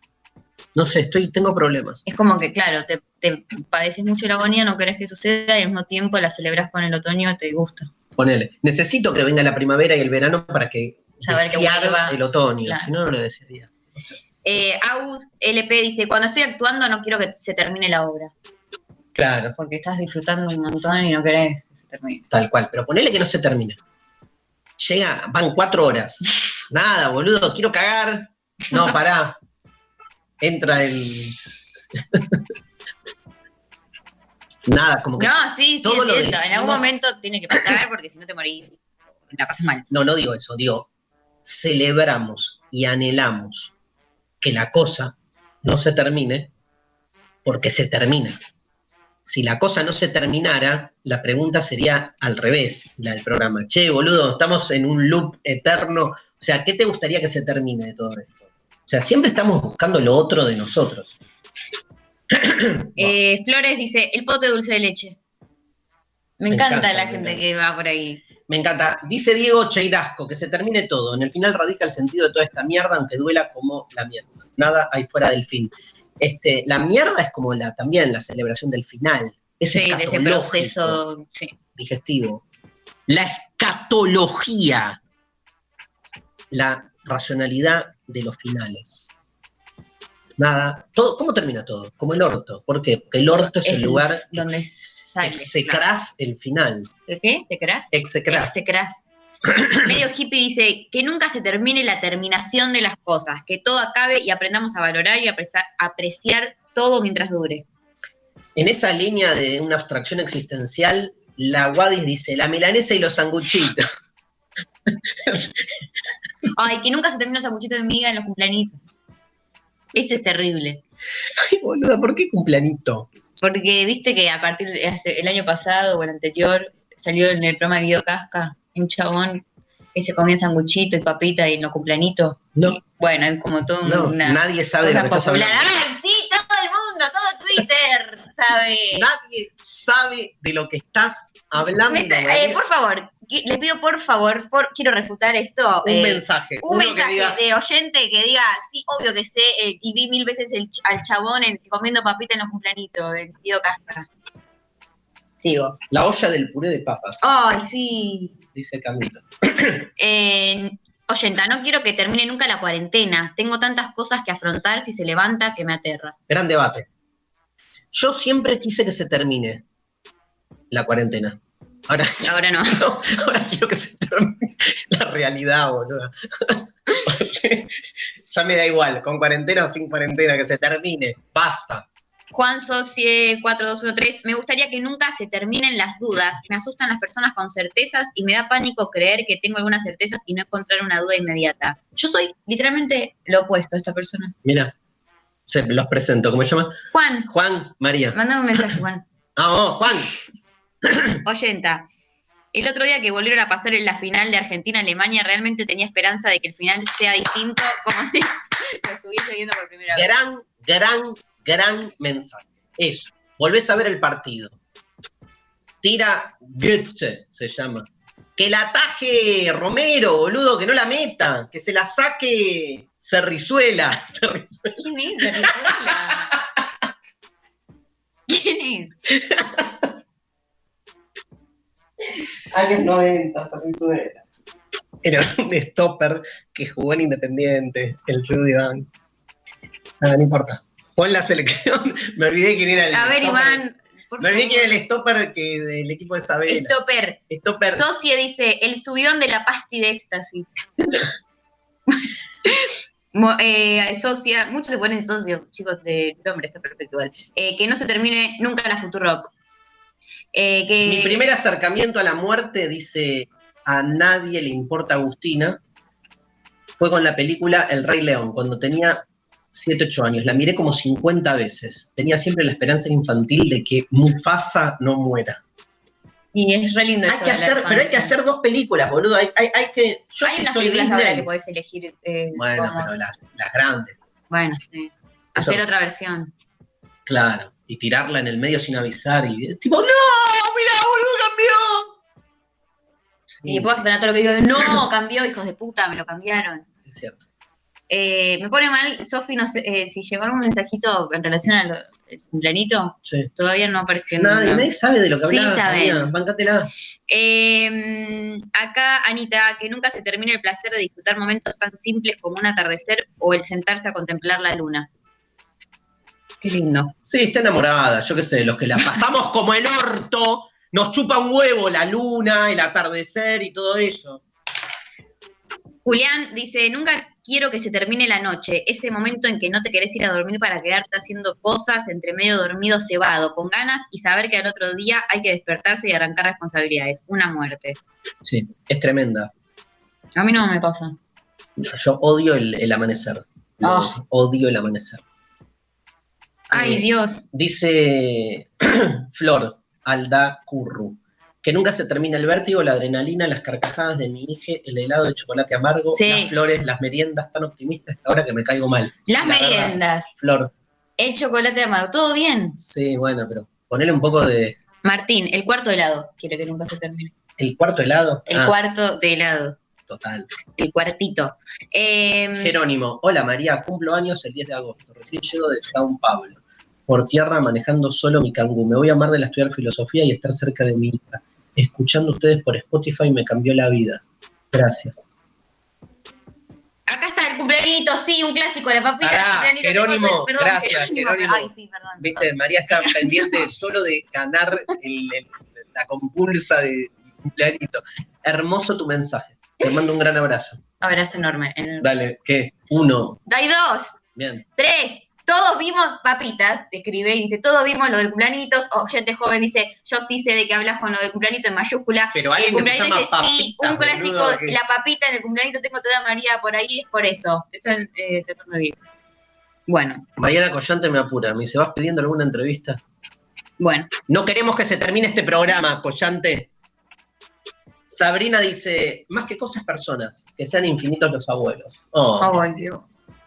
Speaker 4: No sé, estoy, tengo problemas.
Speaker 5: Es como que, claro, te, te padeces mucho la agonía, no querés que suceda y al mismo tiempo la celebras con el otoño, te gusta.
Speaker 4: Ponele. Necesito que venga la primavera y el verano para que
Speaker 5: Saber que
Speaker 4: desear
Speaker 5: vuelva.
Speaker 4: el otoño.
Speaker 5: Claro.
Speaker 4: Si no, no lo desearía.
Speaker 5: Eh, Agus LP dice, cuando estoy actuando no quiero que se termine la obra,
Speaker 4: Claro,
Speaker 5: porque estás disfrutando un montón y no querés que se termine.
Speaker 4: tal cual. Pero ponele que no se termine. Llega, van cuatro horas. Nada, boludo, quiero cagar. No, pará. Entra el. Nada, como que.
Speaker 5: No, sí, sí,
Speaker 4: todo lo
Speaker 5: entiendo. En
Speaker 4: decimos-
Speaker 5: algún momento tiene que pasar porque si no te morís, la pasas mal.
Speaker 4: No, no digo eso, digo, celebramos y anhelamos que la cosa no se termine porque se termina. Si la cosa no se terminara, la pregunta sería al revés, la del programa. Che, boludo, estamos en un loop eterno. O sea, ¿qué te gustaría que se termine de todo esto? O sea, siempre estamos buscando lo otro de nosotros.
Speaker 5: Eh, Flores dice, el pote de dulce de leche. Me,
Speaker 4: Me
Speaker 5: encanta,
Speaker 4: encanta,
Speaker 5: la
Speaker 4: me
Speaker 5: gente
Speaker 4: encanta.
Speaker 5: que va por ahí.
Speaker 4: Me encanta. Dice Diego Cheirasco, que se termine todo. En el final radica el sentido de toda esta mierda, aunque duela como la mierda. Nada hay fuera del fin. Este, la mierda es como la, también la celebración del final. Es
Speaker 5: Sí, de ese proceso. Sí.
Speaker 4: digestivo. La escatología. La racionalidad de los finales. Nada. Todo, ¿Cómo termina todo? Como el orto. ¿Por qué? Porque el orto es,
Speaker 5: Es
Speaker 4: el lugar
Speaker 5: Donde sale.
Speaker 4: execrás el final.
Speaker 5: ¿El qué?
Speaker 4: Execrás.
Speaker 5: Se creas. Medio hippie dice que nunca se termine la terminación de las cosas, que todo acabe y aprendamos a valorar y apreciar, todo mientras dure.
Speaker 4: En esa línea de una abstracción existencial, la Wadis dice la milanesa y los sanguchitos.
Speaker 5: Ay, que nunca se termine el sanguchito de miga en los cumpleañitos. Ese es terrible.
Speaker 4: Ay, boluda, ¿por qué cumplanito?
Speaker 5: Porque viste que a partir de hace- el año pasado o el anterior salió en el programa de Guido Casca un chabón que se comía sanguchito y papita y en los cumpleañitos.
Speaker 4: No,
Speaker 5: Y, bueno, es como todo
Speaker 4: no,
Speaker 5: una
Speaker 4: nadie sabe de lo que estás hablando.
Speaker 5: A ver, sí, todo el mundo, todo Twitter, ¿sabe?
Speaker 4: Nadie sabe de lo que estás hablando.
Speaker 5: Está- eh, por favor, les pido por favor, por, quiero refutar esto.
Speaker 4: un
Speaker 5: eh,
Speaker 4: mensaje.
Speaker 5: un
Speaker 4: uno
Speaker 5: mensaje
Speaker 4: diga,
Speaker 5: de oyente que diga, sí, obvio que esté, eh, y vi mil veces el al chabón en- comiendo papita en los cumpleañitos, del tío Casca. Sigo.
Speaker 4: la olla del puré de papas,
Speaker 5: Ay, sí.
Speaker 4: dice Camilo.
Speaker 5: Eh, oyenta, no quiero que termine nunca la cuarentena. Tengo tantas cosas que afrontar si se levanta que me aterra.
Speaker 4: Gran debate. Yo siempre quise que se termine la cuarentena. Ahora,
Speaker 5: Ahora no.
Speaker 4: no, ahora quiero que se termine la realidad, boluda. Porque ya me da igual, con cuarentena o sin cuarentena, que se termine. Basta.
Speaker 5: Juan Socie 4213, me gustaría que nunca se terminen las dudas. Me asustan las personas con certezas y me da pánico creer que tengo algunas certezas y no encontrar una duda inmediata. Yo soy literalmente lo opuesto a esta persona.
Speaker 4: Mira, se los presento, ¿cómo se llama?
Speaker 5: Juan,
Speaker 4: Juan María.
Speaker 5: mandame un mensaje, Juan.
Speaker 4: Vamos, Juan.
Speaker 5: Oyenta, el otro día que volvieron a pasar en la final de Argentina-Alemania, realmente tenía esperanza de que el final sea distinto, como si lo estuviese viendo por primera vez.
Speaker 4: Gran, gran, gran mensaje. Eso. Volvés a ver el partido. Tira Goetze, se llama. Que la ataje Romero, boludo, que no la meta. Que se la saque Cerrizuela.
Speaker 5: ¿Quién es? Venezuela? ¿Quién es?
Speaker 4: Años 90, Cerrizuela. Era un stopper que jugó en Independiente, el Rudy Van. Nada, no importa. Pon la selección. Me olvidé quién era el
Speaker 5: A ver,
Speaker 4: stopper.
Speaker 5: Iván. por
Speaker 4: Me olvidé quién era el stopper que del equipo de Sabela.
Speaker 5: Stopper.
Speaker 4: Stopper.
Speaker 5: Socie dice, el subidón de la pasti de éxtasis. Eh, socia, muchos se ponen socio, chicos, de nombre, está perfecto igual. Eh, que no se termine nunca la Futurock. Eh, que,
Speaker 4: Mi primer acercamiento a la muerte, dice a nadie le importa Agustina, fue con la película El Rey León, cuando tenía 7, 8 años. La miré como 50 veces. Tenía siempre la esperanza infantil de que Mufasa no muera.
Speaker 5: Y es re lindo
Speaker 4: Hay
Speaker 5: eso
Speaker 4: que hacer, pero hay que hacer dos películas, boludo. Hay, hay- hay que. Yo
Speaker 5: Hay unas películas
Speaker 4: Disney-
Speaker 5: ahora que podés elegir. eh,
Speaker 4: Bueno,
Speaker 5: como-
Speaker 4: pero las, las grandes,
Speaker 5: Bueno, sí. Hacer
Speaker 4: Eso.
Speaker 5: otra versión.
Speaker 4: Claro. Y tirarla en el medio sin avisar. Y tipo, ¡No! ¡Mira, boludo, cambió! Sí,
Speaker 5: Y después tener todo lo que digo, no, cambió, hijos de puta, me lo cambiaron.
Speaker 4: es cierto.
Speaker 5: Eh, me pone mal, Sofi, no sé eh, si llegó algún mensajito en relación al cumplanito.
Speaker 4: Sí.
Speaker 5: Todavía no apareció
Speaker 4: Nadie, sabe de lo que
Speaker 5: Sí
Speaker 4: hablaba. María, Bancátela.
Speaker 5: Eh, acá, Anita, que nunca se termine el placer de disfrutar momentos tan simples como un atardecer o el sentarse a contemplar la luna. Qué lindo.
Speaker 4: Sí, está enamorada, yo qué sé, los que la pasamos como el orto, nos chupa un huevo la luna, el atardecer y todo eso.
Speaker 5: Julián dice, nunca quiero que se termine la noche, ese momento en que no te querés ir a dormir para quedarte haciendo cosas entre medio dormido cebado, con ganas y saber que al otro día hay que despertarse y arrancar responsabilidades. Una muerte.
Speaker 4: Sí, es tremenda.
Speaker 5: A mí no me pasa.
Speaker 4: Yo odio el, el amanecer.
Speaker 5: Ah.
Speaker 4: Odio el amanecer.
Speaker 5: Ay,
Speaker 4: Eh,
Speaker 5: Dios.
Speaker 4: Dice Flor Alda Curru, que nunca se termina el vértigo, la adrenalina, las carcajadas de mi hija, el helado de chocolate amargo,
Speaker 5: Sí.
Speaker 4: las flores, las meriendas tan optimistas hasta ahora que me caigo mal.
Speaker 5: Las
Speaker 4: la verdad.
Speaker 5: meriendas,
Speaker 4: Flor,
Speaker 5: el chocolate amargo, todo bien.
Speaker 4: sí, bueno, pero ponele un poco de...
Speaker 5: Martín, el cuarto helado, quiere que nunca se termine.
Speaker 4: ¿El cuarto helado?
Speaker 5: El
Speaker 4: Ah,
Speaker 5: cuarto de helado,
Speaker 4: Total.
Speaker 5: el cuartito. Eh,
Speaker 4: Jerónimo, hola María, cumplo años el 10 de agosto, recién llego de Sao Paulo, por tierra manejando solo mi cangú. Me voy a amar de estudiar filosofía y estar cerca de mi hija. Escuchando ustedes por Spotify me cambió la vida. Gracias.
Speaker 5: acá está el cumpleañito, sí, un clásico, la papita.
Speaker 4: Pará, Jerónimo,
Speaker 5: perdón,
Speaker 4: gracias, Jerónimo.
Speaker 5: Ay, sí, perdón.
Speaker 4: Viste, María está pendiente solo de ganar el- el- la compulsa de cumpleañito. Hermoso tu mensaje. Te mando un gran abrazo.
Speaker 5: Abrazo enorme. enorme.
Speaker 4: Dale, ¿qué? Uno.
Speaker 5: Hay dos,
Speaker 4: Bien.
Speaker 5: tres. Todos vimos papitas, escribe y dice, todos vimos lo del cumpleaños. Oyente joven dice, yo sí sé de qué hablas con lo del cumpleañito en mayúscula.
Speaker 4: Pero
Speaker 5: el cumpleañito dice, sí, un clásico,
Speaker 4: que-
Speaker 5: la papita en el cumpleañito, tengo toda María por ahí, es por eso. Están eh, tratando bien. Bueno,
Speaker 4: Mariana Collante me apura. Me dice, ¿vas pidiendo alguna entrevista?
Speaker 5: bueno.
Speaker 4: No queremos que se termine este programa, Collante. Sabrina dice, más que cosas personas, que sean infinitos los abuelos. Oh,
Speaker 5: Ay, Dios.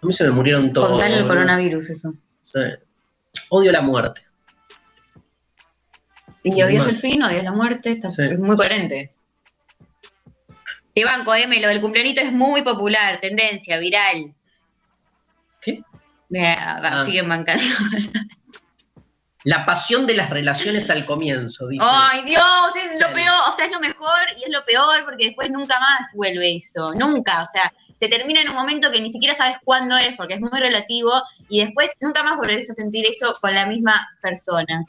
Speaker 4: A mí se me murieron todos.
Speaker 5: Contale el coronavirus eso.
Speaker 4: Sí. Odio la muerte.
Speaker 5: Y odias el fin, odias la muerte, está,
Speaker 4: Sí.
Speaker 5: es muy coherente. Te banco, M, lo del cumpleañito es muy popular, tendencia, viral.
Speaker 4: ¿Qué?
Speaker 5: Me,
Speaker 4: Ah.
Speaker 5: Siguen bancando.
Speaker 4: La pasión de las relaciones al comienzo, dice.
Speaker 5: Ay, Dios, es lo peor, o sea, es lo mejor y es lo peor porque después nunca más vuelve eso, nunca, o sea, se termina en un momento que ni siquiera sabes cuándo es porque es muy relativo y después nunca más volvés a sentir eso con la misma persona.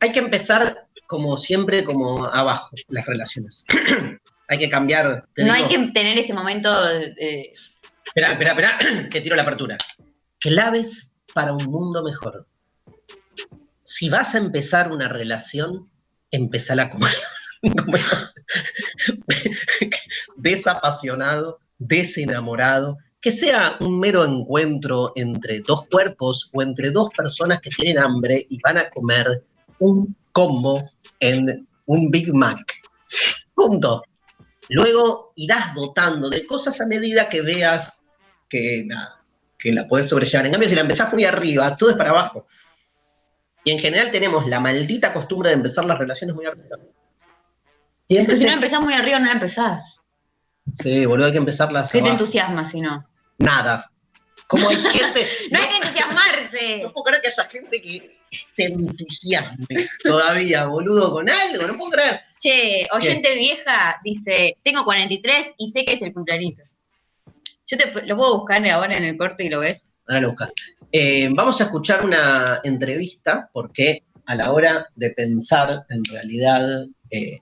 Speaker 4: Hay que empezar, como siempre, como abajo, las relaciones. hay que cambiar.
Speaker 5: No
Speaker 4: digo-
Speaker 5: hay que tener ese momento de...
Speaker 4: Espera, espera, espera, que tiro la apertura. Claves para un mundo mejor. Si vas a empezar una relación, empezala como, desapasionado, desenamorado, que sea un mero encuentro entre dos cuerpos o entre dos personas que tienen hambre y van a comer un combo en un Big Mac. Punto. Luego irás dotando de cosas a medida que veas que, nada, que la puedes sobrellevar. En cambio, si la empezás muy arriba, todo es para abajo. Y en general tenemos la maldita costumbre de empezar las relaciones muy arriba.
Speaker 5: Y si no empezás muy arriba, no la empezás.
Speaker 4: Sí, boludo, hay que empezarlas.
Speaker 5: ¿Qué te entusiasma si no?
Speaker 4: Nada. Como hay gente.
Speaker 5: no hay que entusiasmarse.
Speaker 4: No puedo creer que haya gente que se entusiasme todavía, boludo, con algo. No puedo creer.
Speaker 5: Che, oyente vieja dice: Tengo 43 y sé que es el cumpleaños. Yo te lo puedo buscar ahora en el corte y lo ves.
Speaker 4: Ahora lo buscas. Eh, vamos a escuchar una entrevista porque a la hora de pensar en realidad eh,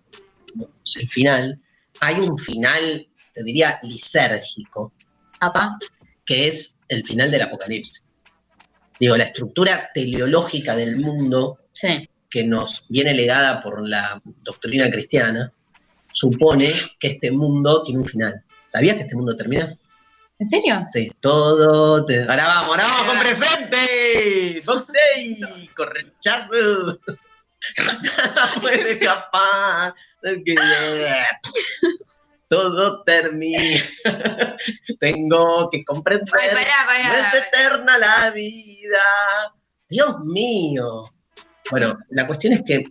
Speaker 4: el final, hay un final, te diría, lisérgico, que es el final del apocalipsis. Digo, la estructura teleológica del mundo que nos viene legada por la doctrina cristiana supone que este mundo tiene un final. ¿Sabías que este mundo termina?
Speaker 5: ¿En serio?
Speaker 4: Sí, todo. Ahora vamos, ahora vamos con presente. Box Day, correchazo. Nada puede escapar. Todo termina. Tengo que comprender. No es eterna la vida. Dios mío. Bueno, la cuestión es que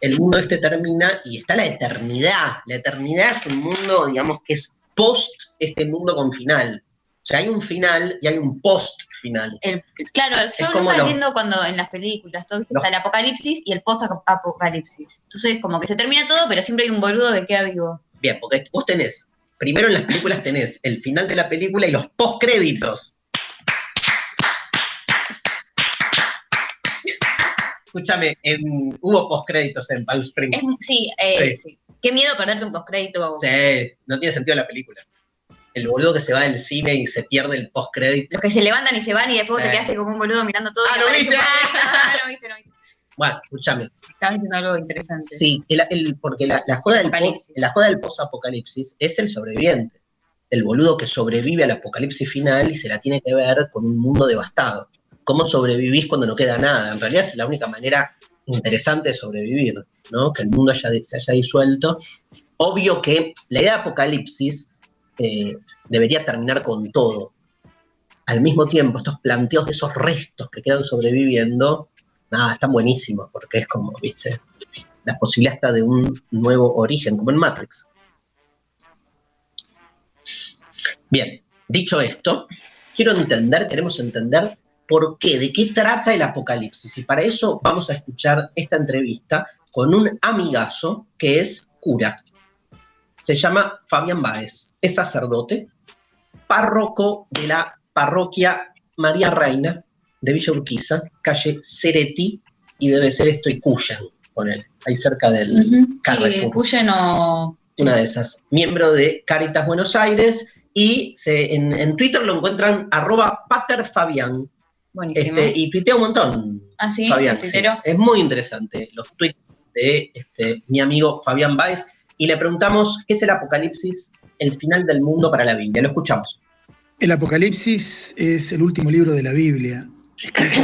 Speaker 4: el mundo este termina y está la eternidad. La eternidad es un mundo, digamos, que es post este mundo con final. O sea, hay un final y hay un post-final.
Speaker 5: Claro, yo no entiendo cuando en las películas todo está el apocalipsis y el post-apocalipsis. Entonces, como que se termina todo, pero siempre hay un boludo que queda vivo.
Speaker 4: Bien, porque vos tenés, primero en las películas tenés el final de la película y los post-créditos. Escúchame, hubo post-créditos en Palm Springs.
Speaker 5: sí, eh, sí. Qué miedo perderte un post-crédito.
Speaker 4: Sí, no tiene sentido la película el boludo que se va del cine y se pierde el post-credit.
Speaker 5: Los que se levantan y se van y después te quedaste como un boludo mirando todo.
Speaker 4: Ah, ¿no viste? ah, no viste, no viste. Bueno, escúchame.
Speaker 5: Estabas diciendo algo interesante.
Speaker 4: Sí, porque la, joda del la joda del post-apocalipsis es el sobreviviente. El boludo que sobrevive al apocalipsis final y se la tiene que ver con un mundo devastado. ¿Cómo sobrevivís cuando no queda nada? En realidad es la única manera interesante de sobrevivir, ¿no? Que el mundo se haya disuelto. Obvio que la idea de apocalipsis eh, debería terminar con todo. Al mismo tiempo, estos planteos de esos restos que quedan sobreviviendo, nada, están buenísimos, porque es como, viste, la posibilidad está de un nuevo origen, como en Matrix. Bien, dicho esto, quiero entender, queremos entender por qué, de qué trata el apocalipsis. Y para eso vamos a escuchar esta entrevista con un amigazo que es cura, se llama Fabián Báez, es sacerdote, párroco de la parroquia María Reina de Villa Urquiza, calle Cereti, y debe ser esto y Cuyan, con él, ahí cerca del
Speaker 5: uh Cuyan o...
Speaker 4: Una de esas. Miembro de Caritas Buenos Aires y en, Twitter lo encuentran arroba paterfabián.
Speaker 5: Buenísimo.
Speaker 4: Este, y tuitea un montón.
Speaker 5: ¿Ah, sí?
Speaker 4: Fabián, Es muy interesante los tweets de este, mi amigo Fabián Báez y le preguntamos qué es el Apocalipsis, el final del mundo para la Biblia. Lo escuchamos.
Speaker 7: El Apocalipsis es el último libro de la Biblia,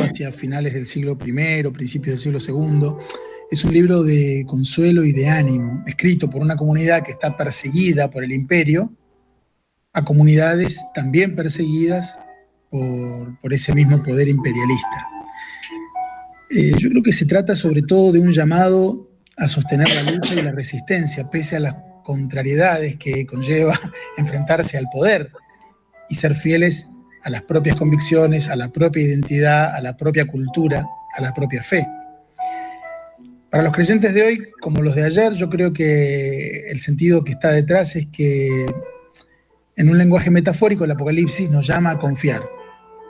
Speaker 7: hacia finales del siglo I, principios del siglo II. Es un libro de consuelo y de ánimo, escrito por una comunidad que está perseguida por el imperio, a comunidades también perseguidas por, ese mismo poder imperialista. Eh, yo creo que se trata sobre todo de un llamado a sostener la lucha y la resistencia, pese a las contrariedades que conlleva enfrentarse al poder y ser fieles a las propias convicciones, a la propia identidad, a la propia cultura, a la propia fe. Para los creyentes de hoy, como los de ayer, yo creo que el sentido que está detrás es que en un lenguaje metafórico el Apocalipsis nos llama a confiar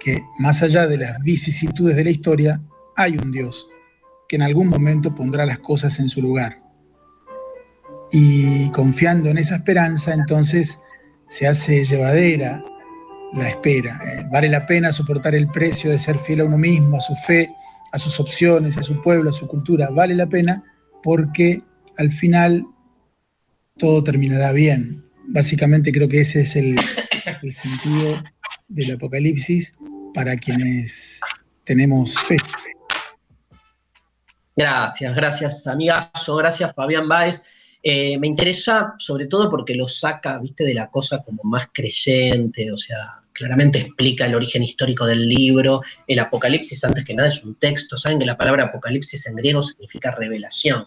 Speaker 7: que más allá de las vicisitudes de la historia, hay un Dios que en algún momento pondrá las cosas en su lugar. Y confiando en esa esperanza, entonces se hace llevadera la espera. Eh, vale la pena soportar el precio de ser fiel a uno mismo, a su fe, a sus opciones, a su pueblo, a su cultura. Vale la pena porque al final todo terminará bien. Básicamente creo que ese es el, el sentido del Apocalipsis para quienes tenemos fe.
Speaker 4: Gracias, gracias amigazo, gracias Fabián Báez. Eh, me interesa sobre todo porque lo saca, viste, de la cosa como más creyente, o sea, claramente explica el origen histórico del libro. El Apocalipsis, antes que nada, es un texto. Saben que la palabra Apocalipsis en griego significa revelación,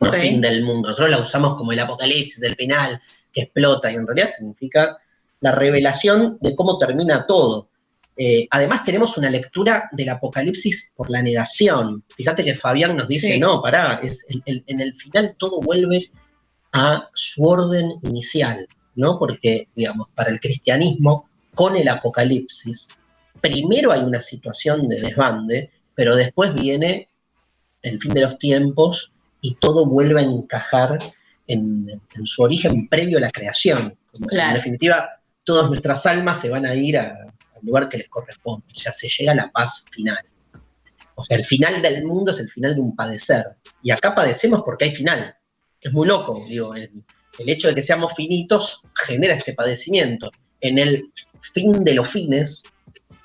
Speaker 4: no fin del mundo. Nosotros la usamos como el Apocalipsis del final, que explota, y en realidad significa la revelación de cómo termina todo. Eh, además, tenemos una lectura del Apocalipsis por la negación. Fíjate que Fabián nos dice,
Speaker 5: Sí.
Speaker 4: no, pará, es el- el- en el final todo vuelve a su orden inicial, ¿no? Porque, digamos, para el cristianismo, con el Apocalipsis, primero hay una situación de desbande, pero después viene el fin de los tiempos y todo vuelve a encajar en, en su origen previo a la creación.
Speaker 5: Claro.
Speaker 4: En definitiva, todas nuestras almas se van a ir a- al lugar que les corresponde, o sea, se llega a la paz final. O sea, el final del mundo es el final de un padecer. Y acá padecemos porque hay final. Es muy loco, digo, el, el hecho de que seamos finitos genera este padecimiento. En el fin de los fines,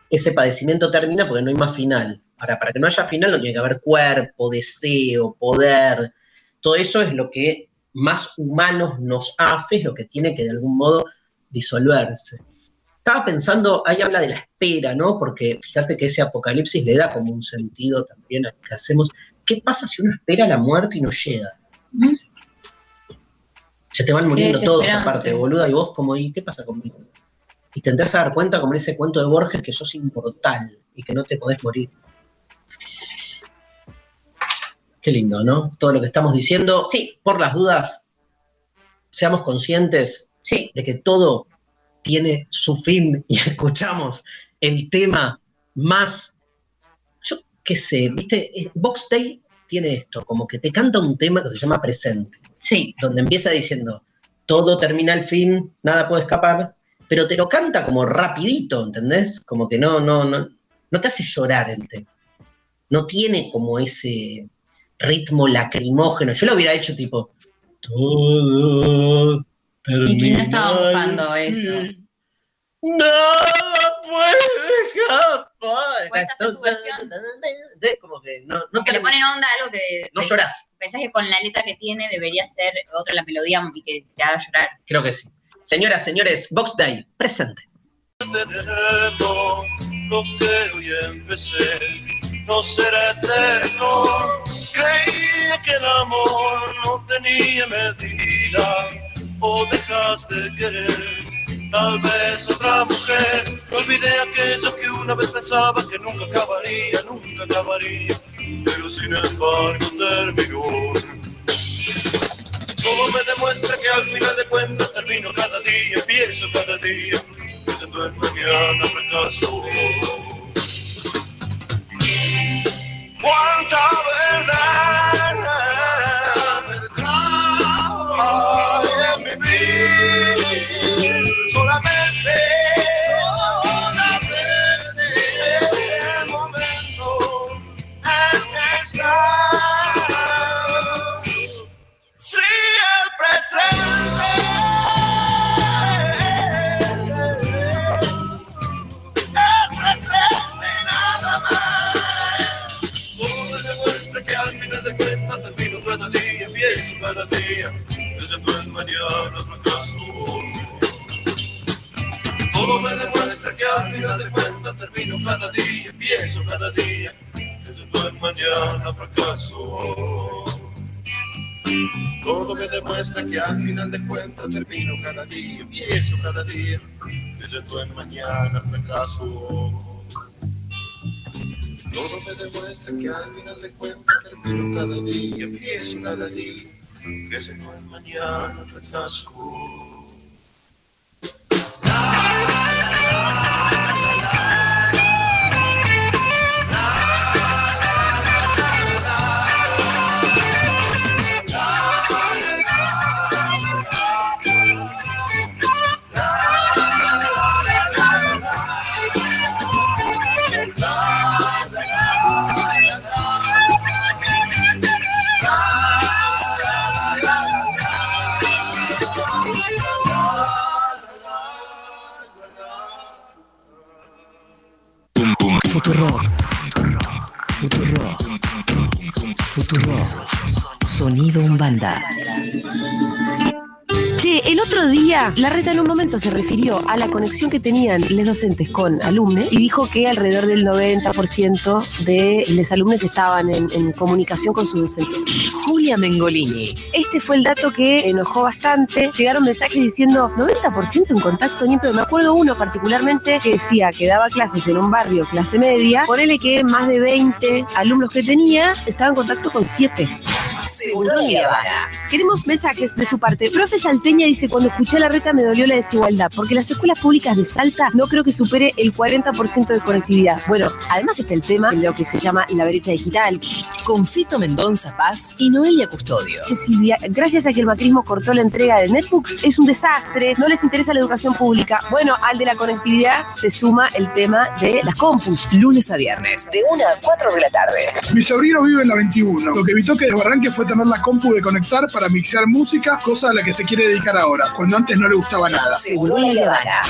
Speaker 4: ese padecimiento termina porque no hay más final. Ahora, para que no haya final, no tiene que haber cuerpo, deseo, poder. Todo eso es lo que más humanos nos hace, es lo que tiene que de algún modo disolverse. Estaba pensando, ahí habla de la espera, ¿no? Porque fíjate que ese apocalipsis le da como un sentido también a lo que hacemos. ¿Qué pasa si uno espera la muerte y no llega?
Speaker 5: Mm.
Speaker 4: Se te van muriendo todos aparte, boluda, y vos como, ¿y qué pasa conmigo? Y te entras a dar cuenta, como en ese cuento de Borges, que sos inmortal y que no te podés morir. Qué lindo, ¿no? Todo lo que estamos diciendo.
Speaker 5: Sí,
Speaker 4: Por las dudas, seamos conscientes
Speaker 5: sí.
Speaker 4: de que todo tiene su fin y escuchamos el tema más, yo qué sé, viste, Eh, Box Day tiene esto, como que te canta un tema que se llama presente,
Speaker 5: Sí,
Speaker 4: donde empieza diciendo, todo termina al fin, nada puede escapar, pero te lo canta como rapidito, ¿entendés? Como que no, no, no, no te hace llorar el tema. No tiene como ese ritmo lacrimógeno. Yo lo hubiera hecho tipo, todo
Speaker 5: ¿Y quién no estaba buscando eso?
Speaker 4: Nada puede escapar.
Speaker 5: ¿Puedes hacer tu versión?
Speaker 4: Como que no, no,
Speaker 5: Como que le ponen onda a algo que
Speaker 4: no
Speaker 5: pensás-
Speaker 4: llorás.
Speaker 5: pensás que con la letra que tiene debería ser otra la melodía y que te haga llorar.
Speaker 4: Creo que sí. Señoras, señores, Box Day, presente.
Speaker 8: lo que hoy empecé no será eterno. Creía que el amor no tenía medida, o dejas de querer. Tal vez otra mujer, no olvidé aquello que una vez pensaba que nunca acabaría, nunca acabaría, pero sin embargo terminó. Todo me demuestra que al final de cuentas termino cada día, empiezo cada día, pensando en mañana fracaso. Cuánta verdad, hay en mi vida, solamente, solamente el momento en que estás. Cada día, empiezo cada día, deseando el mañana fracaso. Todo me demuestra que al final de cuentas termino cada día, empiezo cada día, deseando el mañana fracaso. Todo me demuestra que al final de cuentas termino cada día, empiezo cada día, deseando el mañana fracaso.
Speaker 6: Umbanda. Che, el otro día, la reta en un momento se refirió a la conexión que tenían los docentes con alumnos y dijo que alrededor del 90% de los alumnos estaban en, en comunicación con sus docentes. Julia Mengolini. Este fue el dato que enojó bastante. Llegaron mensajes diciendo 90% en contacto, ni pero me acuerdo uno particularmente que decía que daba clases en un barrio clase media. Ponele que más de 20 alumnos que tenía estaban en contacto con 7.
Speaker 1: Seguro Guevara.
Speaker 6: Queremos mensajes de su parte. Profe Salteña dice, cuando escuché la reta me dolió la desigualdad, porque las escuelas públicas de Salta no creo que supere el 40% de conectividad. Bueno, además está el tema de lo que se llama la brecha digital.
Speaker 1: Con Fito Mendonza Paz y Noelia Custodio.
Speaker 6: Dice Silvia, gracias a que el macrismo cortó la entrega de netbooks, es un desastre, no les interesa la educación pública. Bueno, al de la conectividad se suma el tema de las compus.
Speaker 1: Lunes a viernes, de 1 a 4 de la tarde.
Speaker 7: Mi sobrino vive en la 21. Lo que evitó que desbarranque fue tener la compu de conectar para mixear música, cosa a la que se quiere dedicar ahora, cuando antes no le gustaba nada.
Speaker 1: Seguro Guevara.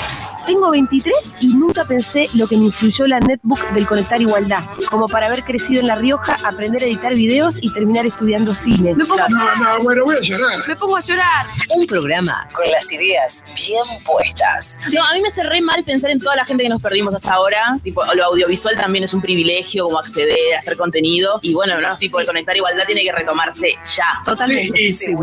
Speaker 6: Tengo 23 y nunca pensé lo que me influyó la netbook del Conectar Igualdad, como para haber crecido en La Rioja, aprender a editar videos y terminar estudiando cine. Me pongo,
Speaker 7: No, no, bueno, voy a llorar.
Speaker 6: me pongo a llorar.
Speaker 1: Un programa con las ideas bien puestas.
Speaker 9: No, a mí me hace re mal pensar en toda la gente que nos perdimos hasta ahora. Tipo, lo audiovisual también es un privilegio, como acceder, hacer contenido. Y bueno, ¿no? tipo, el conectar igualdad tiene que retomarse ya.
Speaker 6: Totalmente.
Speaker 7: Sí.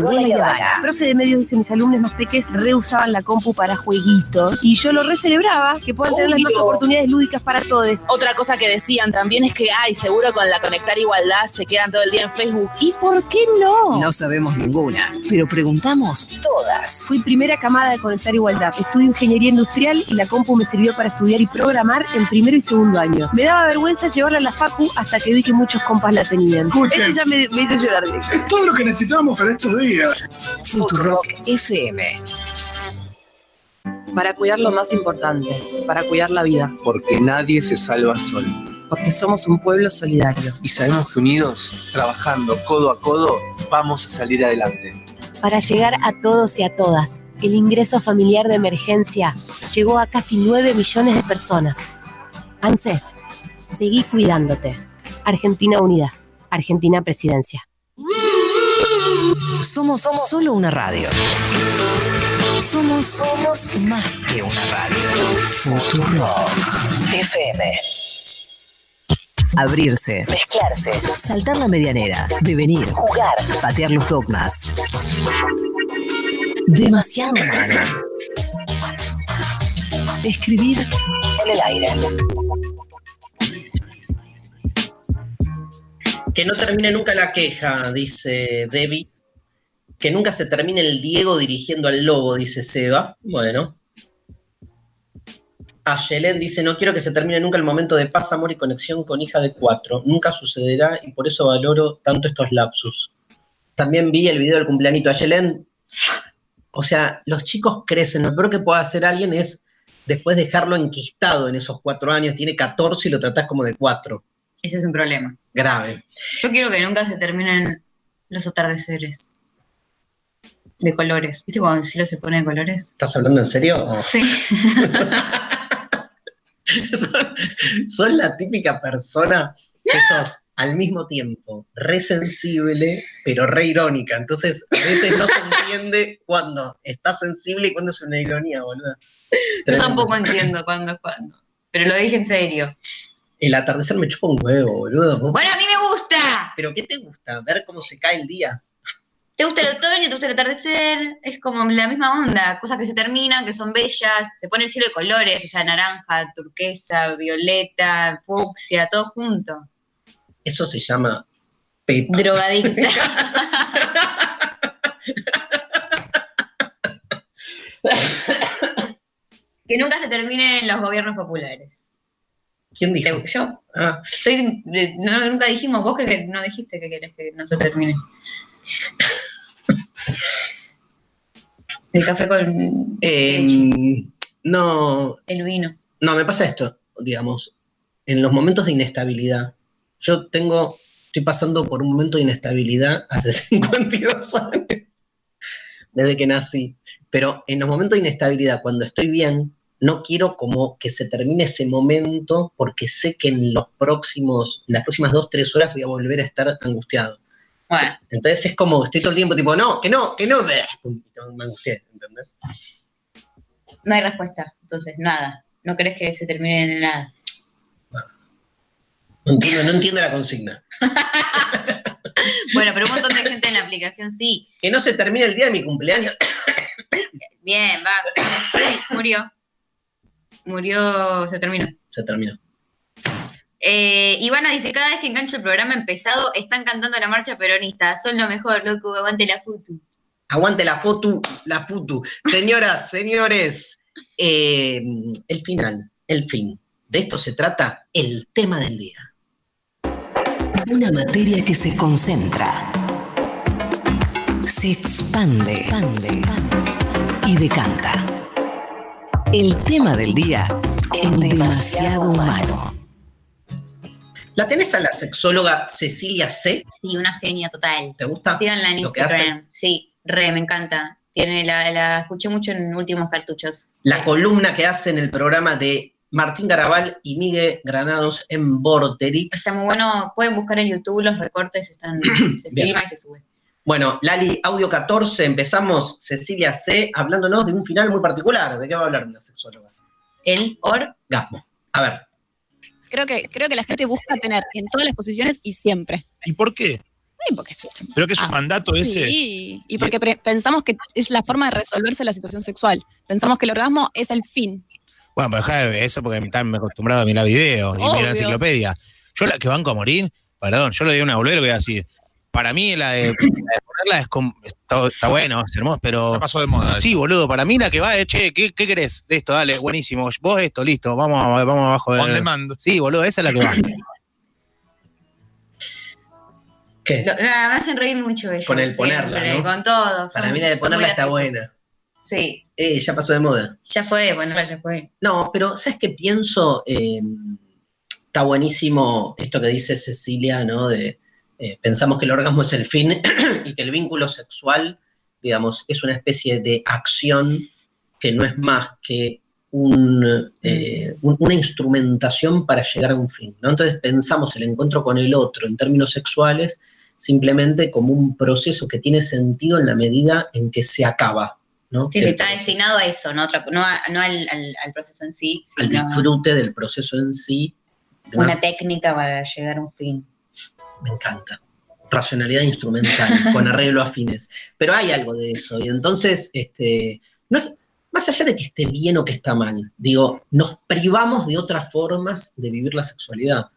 Speaker 6: Profe de medios dice, mis alumnos más pequeños reusaban la compu para jueguitos y yo lo recelebraba, que puedan tener las mismas oportunidades lúdicas para todos.
Speaker 9: Otra cosa que decían también es que, ay, seguro con la conectar igualdad se quedan todo el día en Facebook. ¿Y por qué no?
Speaker 1: No sabemos ninguna, pero preguntamos todas.
Speaker 6: Fui primera camada de Conectar Igualdad. Estudio Ingeniería Industrial y la compu me sirvió para estudiar y programar en primero y segundo año. Me daba vergüenza llevarla a la facu hasta que vi que muchos compas la tenían.
Speaker 7: Escuchen.
Speaker 6: Este ya me, me hizo llorar.
Speaker 7: Es todo lo que necesitábamos para estos días.
Speaker 1: Futurock FM.
Speaker 10: para cuidar lo más importante, para cuidar la vida,
Speaker 11: porque nadie se salva solo.
Speaker 10: porque somos un pueblo solidario.
Speaker 11: Y sabemos que unidos, trabajando codo a codo, vamos a salir adelante.
Speaker 12: Para llegar a todos y a todas, el ingreso familiar de emergencia llegó a casi 9 millones de personas. ANSES, seguí cuidándote. Argentina Unida, Argentina Presidencia.
Speaker 6: Somos, solo una radio. Somos, somos más que una radio.
Speaker 1: Futurock FM.
Speaker 6: Abrirse,
Speaker 1: Mezclarse.
Speaker 6: saltar la medianera, devenir,
Speaker 1: Jugar.
Speaker 6: patear los dogmas.
Speaker 1: Demasiado.
Speaker 6: Escribir
Speaker 1: En el aire.
Speaker 4: Que no termine nunca la queja, dice Debbie. Que nunca se termine el Diego dirigiendo al lobo, dice Seba. Bueno. Ayelen dice, no quiero que se termine nunca el momento de paz, amor y conexión con hija de cuatro. Nunca sucederá y por eso valoro tanto estos lapsus. También vi el video del cumpleañito de Ayelen. O sea, los chicos crecen. Lo peor que puede hacer alguien es después dejarlo enquistado en esos cuatro años. Tiene 14 y lo tratás como de cuatro.
Speaker 5: Ese es un problema.
Speaker 4: Grave.
Speaker 5: Yo quiero que nunca se terminen los atardeceres de colores. ¿Viste cuando el cielo se pone de colores?
Speaker 4: ¿Estás hablando en serio?
Speaker 5: Sí.
Speaker 4: son, la típica persona que sos al mismo tiempo re sensible, pero re irónica. Entonces, a veces no se entiende cuándo está sensible y cuándo es una ironía, boludo.
Speaker 5: Yo tampoco entiendo cuándo es cuándo. Pero lo dije en serio.
Speaker 4: El atardecer me chupa un huevo, boludo. ¿Vos-
Speaker 5: Bueno, a mí me gusta.
Speaker 4: ¿Pero qué te gusta? ¿Ver cómo se cae el día?
Speaker 5: ¿Te gusta el otoño? ¿Te gusta el atardecer? Es como la misma onda. Cosas que se terminan, que son bellas. Se pone el cielo de colores, o sea, naranja, turquesa, violeta, fucsia, todo junto.
Speaker 4: Eso se llama pepa.
Speaker 5: Drogadicta. que nunca se terminen los gobiernos populares.
Speaker 4: ¿Quién dijo?
Speaker 5: Te- Yo.
Speaker 4: Ah,
Speaker 5: Estoy- no, nunca dijimos, vos que no dijiste que querés que no se termine. El café con
Speaker 4: em, no,
Speaker 5: el vino.
Speaker 4: No, me pasa esto, digamos, en los momentos de inestabilidad, yo tengo, estoy pasando por un momento de inestabilidad hace 52 años, desde que nací, pero en los momentos de inestabilidad, cuando estoy bien, no quiero como que se termine ese momento porque sé que en los próximos, en las próximas dos, tres horas voy a volver a estar angustiado.
Speaker 5: Bueno,
Speaker 4: Entonces es como, estoy todo el tiempo tipo, no, que no, que no, me angustié, ¿entendés?
Speaker 5: no hay respuesta. Entonces, nada. No crees que se termine en nada.
Speaker 4: No entiendo, no entiendo la consigna.
Speaker 5: Bueno, pero un montón de gente en la aplicación sí.
Speaker 4: Que no se termine el día de mi cumpleaños.
Speaker 5: Bien, va. Murió. Murió, se terminó.
Speaker 4: Se terminó.
Speaker 5: Eh, Ivana dice, cada vez que engancho el programa empezado, están cantando la marcha peronista. Son lo mejor, loco, aguante la futu.
Speaker 4: Aguante la foto, la futu. Señoras, señores, eh, el final, el fin. De esto se trata el tema del día.
Speaker 3: Una materia que se concentra, se expande, y decanta. El tema del día en demasiado humano.
Speaker 4: ¿La tenés a la sexóloga Cecilia C?
Speaker 5: Sí, una genia total.
Speaker 4: ¿Te gusta?
Speaker 5: Síganla en
Speaker 4: lo que hace?
Speaker 5: Instagram. Sí, re, me encanta. Tiene la, la escuché mucho en últimos cartuchos.
Speaker 4: La columna que hace en el programa de Martín Garabal y Miguel Granados en Vorterix.
Speaker 5: Está muy bueno. Pueden buscar en YouTube los recortes, están, se filma y se sube.
Speaker 4: Bueno, Lali, audio 14, empezamos Cecilia C hablándonos de un final muy particular. ¿De qué va a hablar la sexóloga?
Speaker 5: El or.
Speaker 4: Gasmo. A ver,
Speaker 13: Creo que, creo que la gente busca tener en todas las posiciones y siempre.
Speaker 14: ¿Y por qué?
Speaker 13: Porque sí.
Speaker 14: Creo que es un
Speaker 13: Ah,
Speaker 14: mandato ese.
Speaker 13: Sí, y porque pensamos que es la forma de resolverse la situación sexual. Pensamos que el orgasmo es el fin.
Speaker 14: Bueno, pero deja de ver eso porque están acostumbrados a mirar videos y mirar enciclopedia. Yo la que banco a morir, perdón, yo le doy una bolera que voy a decir. Para mí la de, la de ponerla es como, está, está bueno, es hermoso, pero.
Speaker 15: pasó de moda.
Speaker 14: Sí, boludo, para mí la que va es, che, ¿qué, qué querés de esto? Dale, buenísimo. Vos esto, listo, vamos, vamos abajo. de-
Speaker 15: On demand.
Speaker 14: Sí, boludo, esa es la que va.
Speaker 4: ¿qué?
Speaker 5: Lo- me hacen reír mucho ellos.
Speaker 4: Con el
Speaker 5: siempre,
Speaker 4: ponerla, ¿no?
Speaker 5: Con todo.
Speaker 4: Para
Speaker 5: son-
Speaker 4: mí la de ponerla está buena.
Speaker 5: Sí,
Speaker 4: Eh, ya pasó de moda.
Speaker 5: ya fue, ponerla ya fue.
Speaker 4: No, pero ¿sabes qué pienso? Eh, está buenísimo esto que dice Cecilia, ¿no? De eh, pensamos que el orgasmo es el fin y que el vínculo sexual, digamos, es una especie de acción que no es más que un, eh, un- una instrumentación para llegar a un fin, ¿no? Entonces pensamos el encuentro con el otro en términos sexuales simplemente como un proceso que tiene sentido en la medida en que se acaba, ¿no?
Speaker 5: Sí, sí,
Speaker 4: El-
Speaker 5: está destinado a eso, no, Otra- no, a- no al, al- al proceso en sí,
Speaker 4: al disfrute del proceso en sí. una
Speaker 5: técnica para llegar a un fin.
Speaker 4: Me encanta. Racionalidad instrumental, con arreglo a fines. Pero hay algo de eso. Y entonces, este, no es- más allá de que esté bien o que está mal, digo, nos privamos de otras formas de vivir la sexualidad.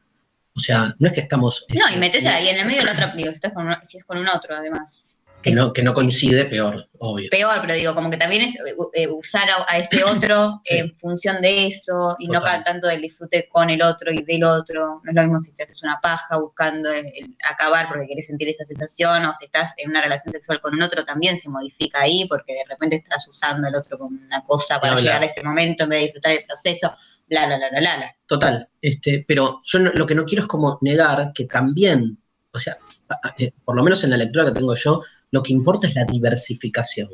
Speaker 4: O sea, no es que estamos.
Speaker 5: No, y
Speaker 4: este,
Speaker 5: metes ahí en el medio de la otra, digo, si, estás con, si es con un otro además.
Speaker 4: Que no, que no coincide, peor, obvio.
Speaker 5: Peor, pero digo, como que también es eh, eh, usar a, a ese otro
Speaker 4: Sí.
Speaker 5: en función de eso y no
Speaker 4: Total.
Speaker 5: tanto del disfrute con el otro y del otro. No es lo mismo si te haces una paja buscando el- el acabar porque quieres sentir esa sensación o si estás en una relación sexual con un otro también se modifica ahí porque de repente estás usando al otro como una cosa para llegar a ese momento en vez de disfrutar el proceso. Bla, bla, bla, bla. bla.
Speaker 4: Total, este, pero yo no- lo que no quiero es como negar que también, o sea, eh, por lo menos en la lectura que tengo yo, lo que importa es la diversificación.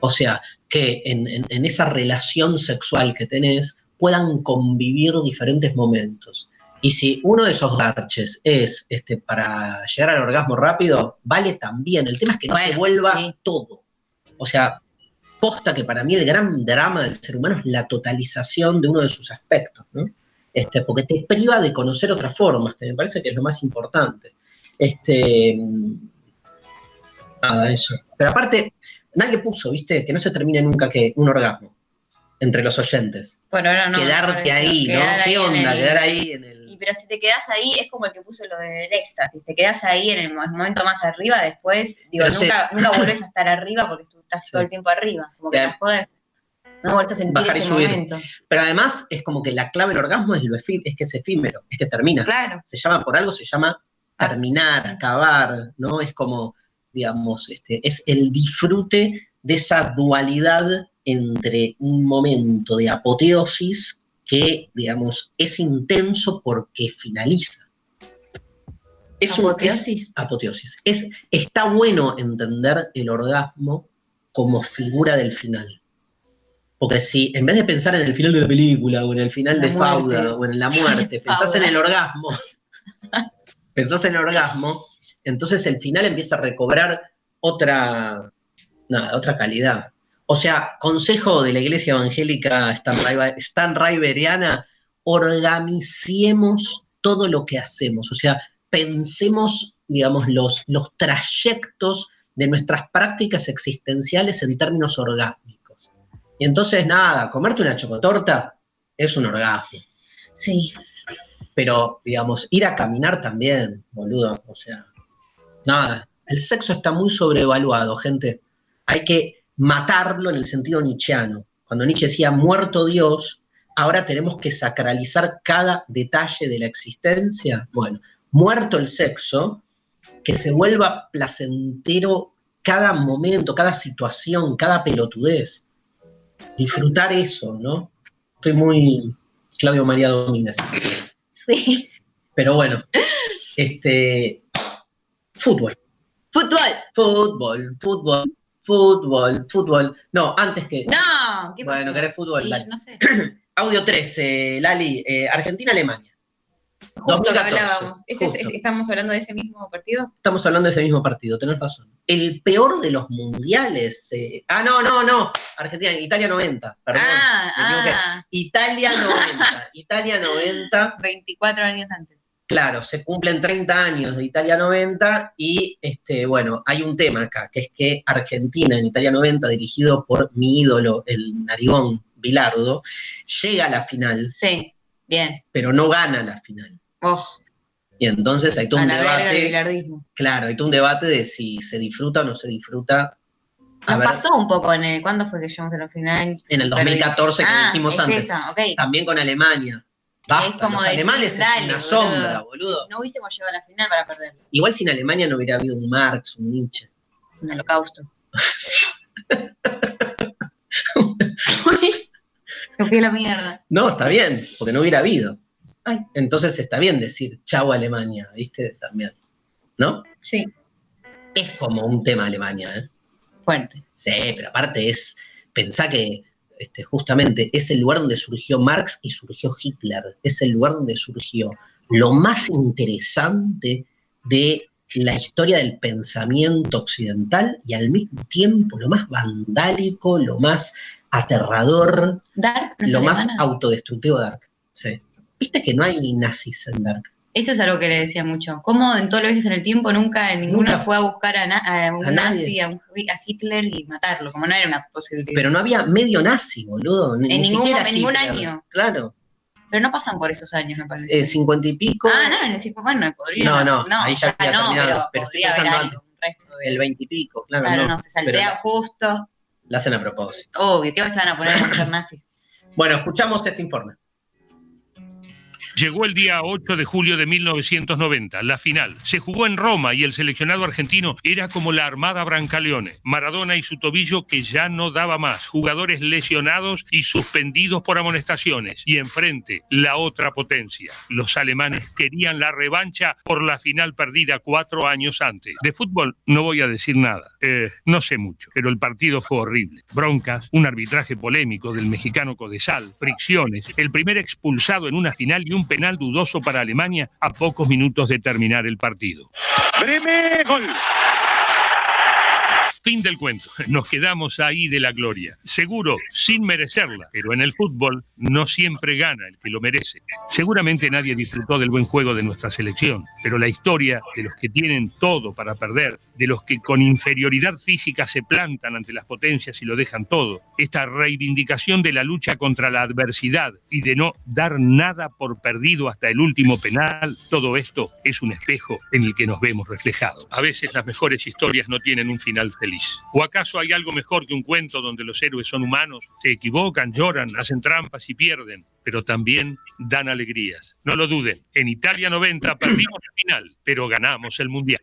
Speaker 4: O sea, que en, en- en esa relación sexual que tenés puedan convivir diferentes momentos. Y si uno de esos garches es este, para llegar al orgasmo rápido, vale también. El tema es que no se
Speaker 5: Bueno,
Speaker 4: vuelva
Speaker 5: sí.
Speaker 4: todo. O sea, posta que para mí el gran drama del ser humano es la totalización de uno de sus aspectos, ¿no? Este, porque te priva de conocer otras formas, que me parece que es lo más importante. Este, nada, eso. Pero aparte, nadie puso, ¿viste? Que no se termine nunca que un orgasmo entre los oyentes.
Speaker 5: Por ahora no.
Speaker 4: Quedarte ahí, ¿no?
Speaker 5: quedar
Speaker 4: ¿Qué
Speaker 5: ahí
Speaker 4: onda?
Speaker 5: el-
Speaker 4: Quedar ahí en el...
Speaker 5: Y pero si te quedas ahí, es como el que puso lo del éxtasis. Te quedas ahí en el mo- momento más arriba, después, digo,
Speaker 4: Pero
Speaker 5: nunca, nunca vuelves a estar arriba porque tú estás todo el tiempo arriba. Como que te jodes. No vuelves a sentir
Speaker 4: Bajar y subir.
Speaker 5: momento.
Speaker 4: Pero además es como que la clave del orgasmo es, lo efí- es que es efímero, es que termina.
Speaker 5: Claro.
Speaker 4: Se llama, por algo se llama terminar, acabar, ¿no? Es como, digamos, este, es el disfrute de esa dualidad entre un momento de apoteosis que, digamos, es intenso porque finaliza. Es un- es-
Speaker 5: ¿Apoteosis?
Speaker 4: apoteosis. Es, está bueno entender el orgasmo como figura del final. Porque si en vez de pensar en el final de la película o en el final
Speaker 5: La
Speaker 4: de
Speaker 5: muerte.
Speaker 4: Fauda o en la muerte, pensás en el orgasmo, pensás en el orgasmo, Entonces el final empieza a recobrar otra, nada, otra calidad. O sea, consejo de la iglesia evangélica stanraiveriana, organicemos todo lo que hacemos. O sea, pensemos, digamos, los, los trayectos de nuestras prácticas existenciales en términos orgánicos. Y entonces, nada, comerte una chocotorta es un orgasmo.
Speaker 5: Sí.
Speaker 4: Pero, digamos, ir a caminar también, boludo. O sea, nada. El sexo está muy sobrevaluado, gente. Hay que matarlo en el sentido nietzscheano. Cuando Nietzsche decía muerto Dios, ahora tenemos que sacralizar cada detalle de la existencia. Bueno, muerto el sexo, que se vuelva placentero cada momento, cada situación, cada pelotudez. Disfrutar eso, ¿no? Estoy muy Claudio María Domínguez.
Speaker 5: Sí.
Speaker 4: Pero bueno, este fútbol.
Speaker 5: Fútbol.
Speaker 4: Fútbol, fútbol, fútbol, fútbol. No, antes que.
Speaker 5: No, ¿qué
Speaker 4: Bueno, querés fútbol. Dale.
Speaker 5: no sé.
Speaker 4: Audio 13, Lali, eh, Argentina-Alemania.
Speaker 5: Justo que
Speaker 4: 2014,
Speaker 5: hablábamos. ¿Ese es-
Speaker 4: justo.
Speaker 5: ¿Estamos hablando de ese mismo partido?
Speaker 4: Estamos hablando de ese mismo partido, tenés razón. El peor de los mundiales. eh, ah, no, no, no. Argentina, Italia 90. Perdón.
Speaker 5: ah, ah.
Speaker 4: Italia 90. Italia 90.
Speaker 5: 24 años antes.
Speaker 4: Claro, se cumplen 30 años de Italia 90 y este, bueno, hay un tema acá, que es que Argentina en Italia 90, dirigido por mi ídolo, el narigón Bilardo, llega a la final,
Speaker 5: Sí, bien.
Speaker 4: pero no gana la final.
Speaker 5: Oh,
Speaker 4: Y entonces hay todo
Speaker 5: a
Speaker 4: un
Speaker 5: la verga
Speaker 4: debate,
Speaker 5: bilardismo.
Speaker 4: claro, hay todo un debate de si se disfruta o no se disfruta. A
Speaker 5: Nos
Speaker 4: ver,
Speaker 5: pasó un poco en el. ¿Cuándo fue que llegamos a la final?
Speaker 4: en el 2014 que
Speaker 5: Ah,
Speaker 4: dijimos
Speaker 5: es
Speaker 4: antes,
Speaker 5: esa, ok.
Speaker 4: también con Alemania. Basta,
Speaker 5: Es como
Speaker 4: los
Speaker 5: decir,
Speaker 4: alemanes
Speaker 5: dale,
Speaker 4: es una
Speaker 5: boludo.
Speaker 4: sombra, boludo.
Speaker 5: No hubiésemos llegado a la final para perder.
Speaker 4: Igual sin Alemania no hubiera habido un Marx, un Nietzsche.
Speaker 5: Un holocausto. Me fui a la mierda.
Speaker 4: No, está bien, porque no hubiera habido.
Speaker 5: Ay.
Speaker 4: Entonces está bien decir chau Alemania, ¿viste? También. ¿No?
Speaker 5: Sí,
Speaker 4: Es como un tema Alemania, ¿eh?
Speaker 5: fuerte.
Speaker 4: Sí, pero aparte es, pensá que este, justamente es el lugar donde surgió Marx y surgió Hitler. Es el lugar donde surgió lo más interesante de la historia del pensamiento occidental y al mismo tiempo lo más vandálico, lo más aterrador,
Speaker 5: Dark, no es
Speaker 4: lo más autodestructivo de Dark. Sí. Viste que no hay nazis en Dark.
Speaker 5: Eso es algo que le decía mucho. ¿Cómo en todo lo que es en el tiempo nunca ninguna
Speaker 4: Nunca.
Speaker 5: fue a buscar a, na- a un
Speaker 4: A
Speaker 5: nazi, a, un- a Hitler y matarlo? Como no era una posibilidad.
Speaker 4: Pero no había medio nazi, boludo. Ni,
Speaker 5: En
Speaker 4: ni
Speaker 5: ningún- en año.
Speaker 4: Claro.
Speaker 5: Pero no pasan por esos años, me parece.
Speaker 4: Eh, cincuenta y pico.
Speaker 5: ah, no, en el cinco- bueno, podría.
Speaker 4: No, no, ahí ya
Speaker 5: no, pero,
Speaker 4: pero
Speaker 5: podría haber algo, un resto de.
Speaker 4: El veintipico, claro.
Speaker 5: claro,
Speaker 4: no,
Speaker 5: no, se saltea justo.
Speaker 4: la hacen a propósito.
Speaker 5: Obvio, ¿qué se van a poner a ser nazis?
Speaker 4: Bueno, escuchamos este informe.
Speaker 15: Llegó el día 8 de julio de 1990, la final. Se jugó en Roma y el seleccionado argentino era como la Armada Brancaleone. Maradona y su tobillo que ya no daba más. Jugadores lesionados y suspendidos por amonestaciones. Y enfrente, la otra potencia. Los alemanes querían la revancha por la final perdida cuatro años antes. De fútbol no voy a decir nada. Eh, no sé mucho, pero el partido fue horrible. Broncas, un arbitraje polémico del mexicano Codesal, fricciones, el primer expulsado en una final y un penal dudoso para Alemania a pocos minutos de terminar el partido. ¡Breme, gol! Fin del cuento. Nos quedamos ahí de la gloria. Seguro, sin merecerla. Pero en el fútbol no siempre gana el que lo merece. Seguramente nadie disfrutó del buen juego de nuestra selección. Pero la historia de los que tienen todo para perder, de los que con inferioridad física se plantan ante las potencias y lo dejan todo, esta reivindicación de la lucha contra la adversidad y de no dar nada por perdido hasta el último penal, todo esto es un espejo en el que nos vemos reflejados. A veces las mejores historias no tienen un final feliz. ¿O acaso hay algo mejor que un cuento donde los héroes son humanos, se equivocan, lloran, hacen trampas y pierden, pero también dan alegrías? No lo duden, en Italia 90 perdimos la final, pero ganamos el Mundial.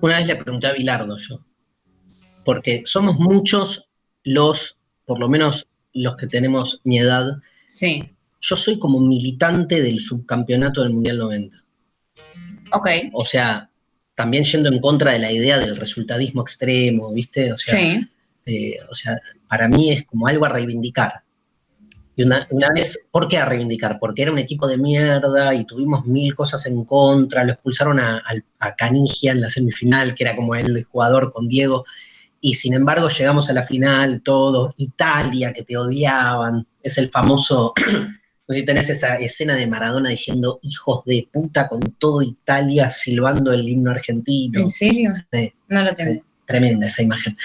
Speaker 4: Una vez le pregunté a Bilardo yo, porque somos muchos los, por lo menos los que tenemos mi edad.
Speaker 5: Sí.
Speaker 4: Yo soy como militante del subcampeonato del Mundial 90.
Speaker 5: Ok.
Speaker 4: O sea, también yendo en contra de la idea del resultadismo extremo, ¿viste? O sea,
Speaker 5: Sí.
Speaker 4: eh, o sea, para mí es como algo a reivindicar. Y una, una vez, ¿por qué a reivindicar? Porque era un equipo de mierda y tuvimos mil cosas en contra, lo expulsaron a, al- a Canigia en la semifinal, que era como el jugador con Diego, y sin embargo llegamos a la final, todo, Italia, que te odiaban, es el famoso, si tenés esa escena de Maradona diciendo hijos de puta con todo Italia silbando el himno argentino.
Speaker 5: ¿En serio?
Speaker 4: Sí.
Speaker 5: No lo tengo.
Speaker 4: Sí, tremenda esa imagen.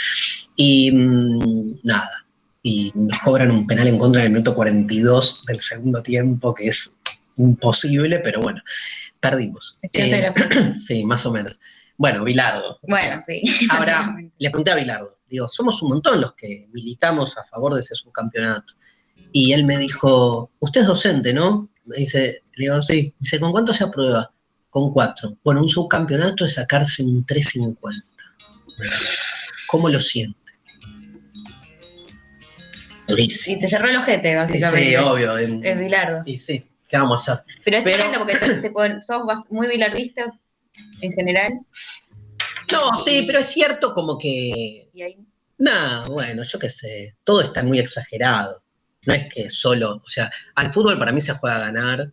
Speaker 4: Y mm, nada, y nos cobran un penal en contra en el minuto 42 del segundo tiempo, que es imposible, pero bueno,
Speaker 5: la-
Speaker 4: Eh, sí, más o menos. Bueno, Bilardo.
Speaker 5: Bueno, sí.
Speaker 4: Ahora, le pregunté a Bilardo, digo, somos un montón los que militamos a favor de ese subcampeonato. Y él me dijo, usted es docente, ¿no? Me dice, le digo, sí. Dice, ¿con cuánto se aprueba? Con cuatro. Bueno, un subcampeonato es sacarse un 350. ¿Cómo lo siente?
Speaker 5: Y te cerró el ojete, básicamente.
Speaker 4: Sí, obvio. en-
Speaker 5: El bilardo.
Speaker 4: Y sí, ¿qué vamos a hacer?
Speaker 5: Pero es tremendo porque te- te pon- sos muy bilardista en general.
Speaker 4: No, sí, pero es cierto como que...
Speaker 5: Y ahí
Speaker 4: Nada, bueno, yo qué sé, todo está muy exagerado. No es que solo, o sea, al fútbol para mí se juega a ganar,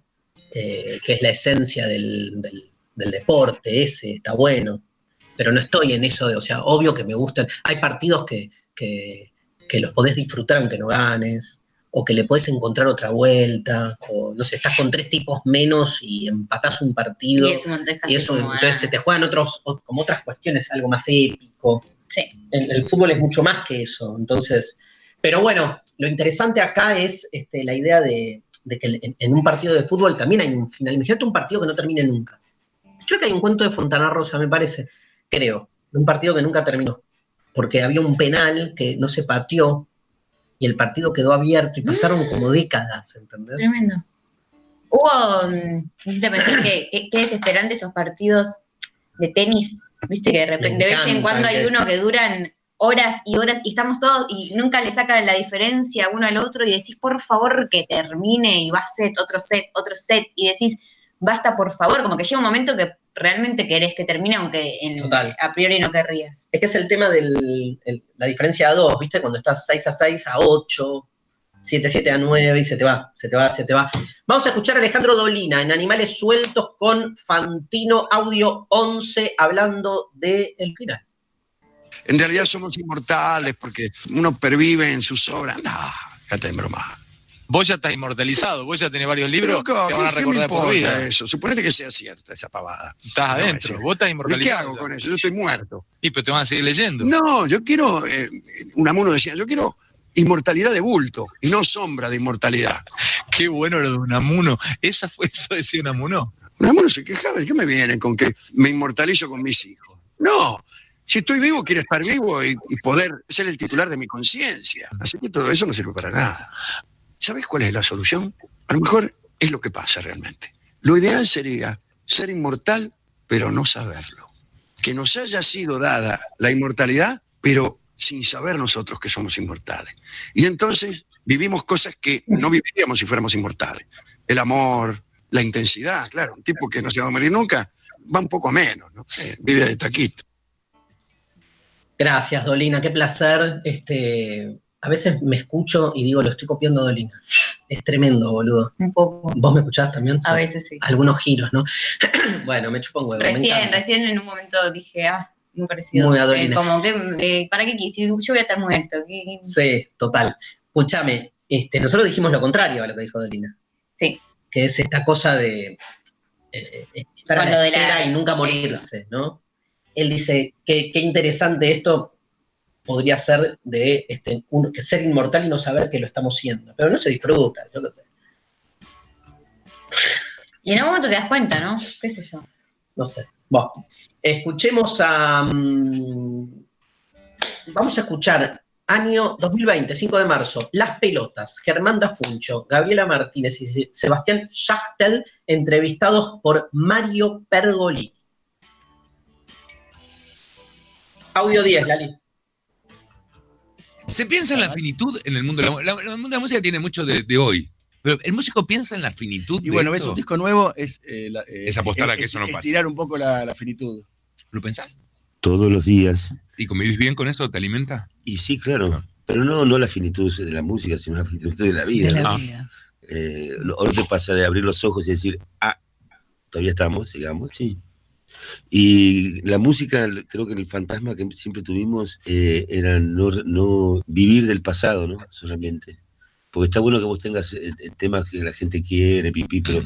Speaker 4: eh, que es la esencia del, del- del deporte, ese está bueno, pero no estoy en eso de, o sea, obvio que me gustan. Hay partidos que, que, que los podés disfrutar aunque no ganes, o que le podés encontrar otra vuelta, o no sé, estás con tres tipos menos y empatás un partido.
Speaker 5: Y eso,
Speaker 4: y eso, entonces se te juegan otros, como otras cuestiones, algo más épico.
Speaker 5: Sí.
Speaker 4: El, el fútbol es mucho más que eso. Entonces, pero bueno, lo interesante acá es este, la idea de, de que en, en un partido de fútbol también hay un final. Imagínate un partido que no termine nunca. Creo que hay un cuento de Fontana Rosa, me parece, creo, de un partido que nunca terminó. Porque había un penal que no se pateó y el partido quedó abierto y pasaron como décadas, ¿entendés?
Speaker 5: Tremendo. Hubo, mm, me hiciste pensar que, que, que desesperante esos partidos de tenis, viste que de repente, de vez en cuando hay
Speaker 4: que-
Speaker 5: uno que duran horas y horas y estamos todos y nunca le sacan la diferencia uno al otro y decís por favor que termine y va set, otro set, otro set y decís basta por favor, como que llega un momento que realmente querés que termine aunque en-
Speaker 4: Total.
Speaker 5: a priori no querrías.
Speaker 4: Es que es el tema de la diferencia a dos, ¿viste? Cuando estás 6 a 6 a 8, 7 7 a 9 y se te va, se te va, se te va. Vamos a escuchar a Alejandro Dolina en Animales Sueltos con Fantino Audio 11 hablando del final.
Speaker 16: En realidad somos inmortales porque uno pervive en sus obras. No, déjate de broma.
Speaker 17: Vos ya estás inmortalizado, vos ya tenés varios libros que van a
Speaker 16: ¿qué me
Speaker 17: recordar por vida.
Speaker 16: eso? Suponete que sea cierta esa pavada.
Speaker 17: Estás
Speaker 16: No,
Speaker 17: adentro,
Speaker 16: es
Speaker 17: vos estás
Speaker 16: ¿Y qué
Speaker 17: inmortalizado.
Speaker 16: hago con eso? Yo estoy muerto.
Speaker 17: Y pero te van a seguir leyendo.
Speaker 16: No, yo quiero, eh, Unamuno decía, yo quiero inmortalidad de bulto y no sombra de inmortalidad.
Speaker 17: Qué bueno lo de Unamuno. Esa fue eso decía Unamuno.
Speaker 16: Unamuno se quejaba, ¿y qué me vienen con que me inmortalizo con mis hijos? No, si estoy vivo, quiero estar vivo y, poder ser el titular de mi conciencia. Así que todo eso no sirve para nada. ¿Sabes cuál es la solución? A lo mejor es lo que pasa realmente. Lo ideal sería ser inmortal, pero no saberlo. Que nos haya sido dada la inmortalidad, pero sin saber nosotros que somos inmortales. Y entonces vivimos cosas que no viviríamos si fuéramos inmortales. El amor, la intensidad, claro. Un tipo que no se va a morir nunca va un poco menos, ¿no? Eh, vive de taquito.
Speaker 4: Gracias, Dolina, qué placer. Este, a veces me escucho y digo, lo estoy copiando a Dolina. Es tremendo, boludo.
Speaker 5: Un poco.
Speaker 4: ¿Vos me escuchás también?
Speaker 5: A veces sí.
Speaker 4: Algunos giros, ¿no? bueno, me chupo un huevo.
Speaker 5: Recién, recién en un momento dije, ah, muy parecido.
Speaker 4: Muy
Speaker 5: Eh, como que, eh, ¿para qué quise? Yo voy a estar muerto. ¿qué-
Speaker 4: Sí, total. Escúchame, este, nosotros dijimos lo contrario a lo que dijo Dolina.
Speaker 5: Sí.
Speaker 4: Que es esta cosa de eh, estar a la- espera y nunca morirse, ¿no? Él dice que qué interesante esto podría ser de este, un- que ser inmortal y no saber que lo estamos siendo. Pero no se disfruta, yo qué sé.
Speaker 5: Y en algún momento te das cuenta, ¿no? ¿Qué sé yo?
Speaker 4: No sé. Bueno, escuchemos a. mm, vamos a escuchar año 2020, 5 de marzo. Las pelotas. Germán Dafuncho, Gabriela Martínez y Sebastián Schachtel, entrevistados por Mario Pergolini. Audio 10, Lali.
Speaker 18: Se piensa en la finitud en el mundo de la, la- el mundo de la música tiene mucho de, de hoy. Pero el músico piensa en la finitud.
Speaker 19: Y
Speaker 18: de
Speaker 19: bueno, ves un disco nuevo, es, eh, la- eh,
Speaker 18: Es apostar a que
Speaker 19: es-
Speaker 18: eso no
Speaker 19: es
Speaker 18: pase.
Speaker 19: tirar un poco la, la finitud.
Speaker 18: ¿Lo pensás?
Speaker 20: Todos los días.
Speaker 18: ¿Y convivís bien con eso? ¿Te alimenta?
Speaker 20: Y sí, claro. Pero no, no la finitud de la música, sino la finitud de la vida.
Speaker 10: De la
Speaker 20: ¿no?
Speaker 10: vida.
Speaker 20: Eh, no- ahora te pasa de abrir los ojos y decir, ah, todavía estamos, sigamos.
Speaker 19: Sí.
Speaker 20: Y la música, creo que el fantasma que siempre tuvimos eh, era no, no vivir del pasado, ¿no? Solamente. Porque está bueno que vos tengas eh, eh, temas que la gente quiere, pipí, pero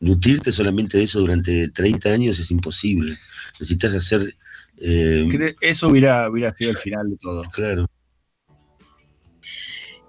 Speaker 20: nutrirte solamente de eso durante 30 años es imposible. Necesitas hacer. eh,
Speaker 19: Eso hubiera, hubiera sido el final de todo.
Speaker 20: claro.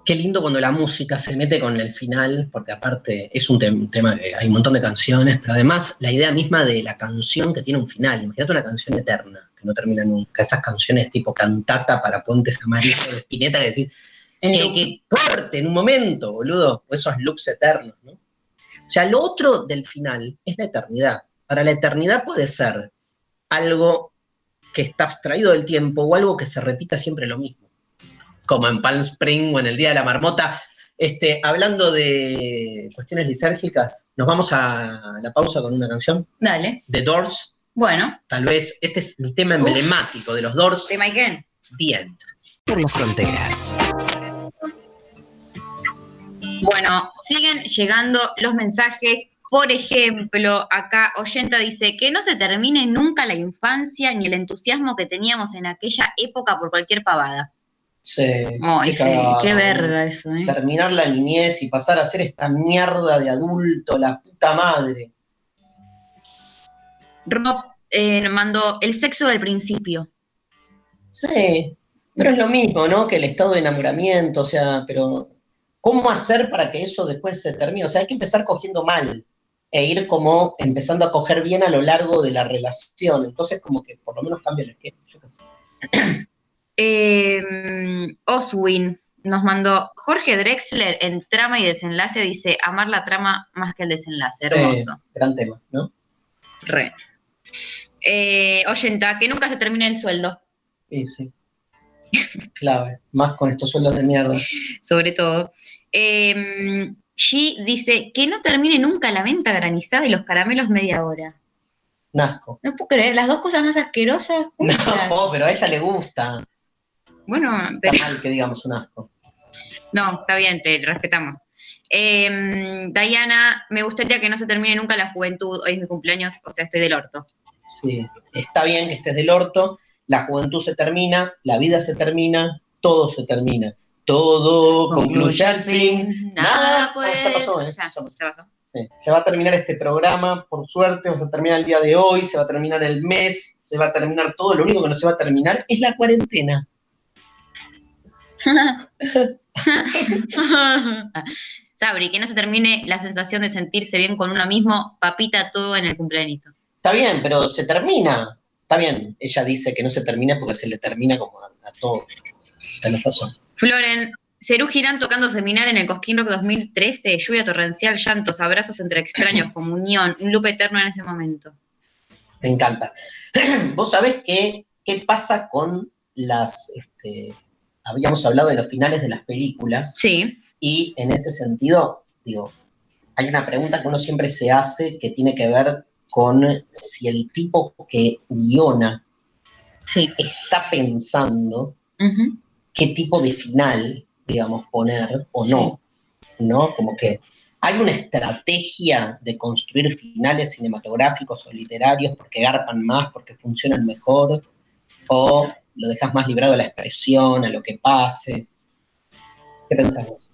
Speaker 4: Qué lindo cuando la música se mete con el final, porque aparte es un, te- un tema que hay un montón de canciones, pero además la idea misma de la canción que tiene un final. Imagínate una canción eterna, que no termina nunca. Esas canciones tipo cantata para puentes amarillos de Spinetta que decís, que, que corte en un momento, boludo. O esos loops eternos, ¿no? O sea, lo otro del final es la eternidad. Para la eternidad puede ser algo que está abstraído del tiempo o algo que se repita siempre lo mismo como en Palm Spring o en el Día de la Marmota. Este, hablando de cuestiones lisérgicas, nos vamos a la pausa con una canción.
Speaker 5: Dale.
Speaker 4: The Doors.
Speaker 5: Bueno.
Speaker 4: Tal vez este es el tema emblemático de los Doors.
Speaker 5: ¿De Mike
Speaker 4: The End.
Speaker 3: Por las fronteras.
Speaker 5: Bueno, siguen llegando los mensajes. Por ejemplo, acá Oyenta dice que no se termine nunca la infancia ni el entusiasmo que teníamos en aquella época por cualquier pavada.
Speaker 4: Sí.
Speaker 5: Ay,
Speaker 4: qué
Speaker 5: sí, verga eso, ¿eh?
Speaker 4: Terminar la niñez y pasar a ser esta mierda de adulto, la puta madre.
Speaker 5: Rob eh, mandó el sexo del principio.
Speaker 4: Sí, pero es lo mismo, ¿no? Que el estado de enamoramiento, o sea, pero ¿cómo hacer para que eso después se termine? O sea, hay que empezar cogiendo mal e ir como empezando a coger bien a lo largo de la relación. Entonces, como que por lo menos cambia el esquema. Yo qué sé.
Speaker 5: Eh, Oswin nos mandó Jorge Drexler en trama y desenlace. Dice: Amar la trama más que el desenlace. Hermoso.
Speaker 4: Sí, gran tema, ¿no?
Speaker 5: Re. Eh, Oyenta, que nunca se termine el sueldo.
Speaker 4: Sí, sí. Clave. Más con estos sueldos de mierda.
Speaker 5: sobre todo. Eh, G dice que no termine nunca la venta granizada y los caramelos media hora.
Speaker 4: Nasco.
Speaker 5: No puedo creer, las dos cosas más asquerosas.
Speaker 4: No, pero a ella le gusta.
Speaker 5: Bueno,
Speaker 4: Está
Speaker 5: pero-
Speaker 4: mal que digamos un asco.
Speaker 5: no, está bien, te respetamos. Eh, Diana, me gustaría que no se termine nunca la juventud. Hoy es mi cumpleaños, o sea, estoy del orto.
Speaker 4: Sí, está bien que estés del orto, la juventud se termina, la vida se termina, todo se termina. Todo concluye al fin.
Speaker 5: Nada
Speaker 4: Oh,
Speaker 5: puede.
Speaker 4: ya pasó, ¿eh?
Speaker 5: Ya, ya pasó.
Speaker 4: Sí, Se va a terminar este programa, por suerte, se termina el día de hoy, se va a terminar el mes, se va a terminar todo. Lo único que no se va a terminar es la cuarentena.
Speaker 5: Sabri, que no se termine la sensación de sentirse bien con uno mismo, papita todo en el cumpleañito.
Speaker 4: Está bien, pero se termina. Está bien, ella dice que no se termina porque se le termina como a, a todo. Tenés razón.
Speaker 5: Floren, Cerú Girán tocando seminar en el Cosquín Rock 2013, lluvia torrencial, llantos, abrazos entre extraños, comunión, un loop eterno en ese momento.
Speaker 4: Me encanta. Vos sabés qué, qué pasa con las. este, habíamos hablado de los finales de las películas.
Speaker 5: Sí.
Speaker 4: Y en ese sentido, digo, hay una pregunta que uno siempre se hace que tiene que ver con si el tipo que guiona está pensando qué tipo de final, digamos, poner o no. ¿No? Como que hay una estrategia de construir finales cinematográficos o literarios porque garpan más, porque funcionan mejor, o lo dejas más librado a la expresión, a lo que pase. ¿Qué pensás vos?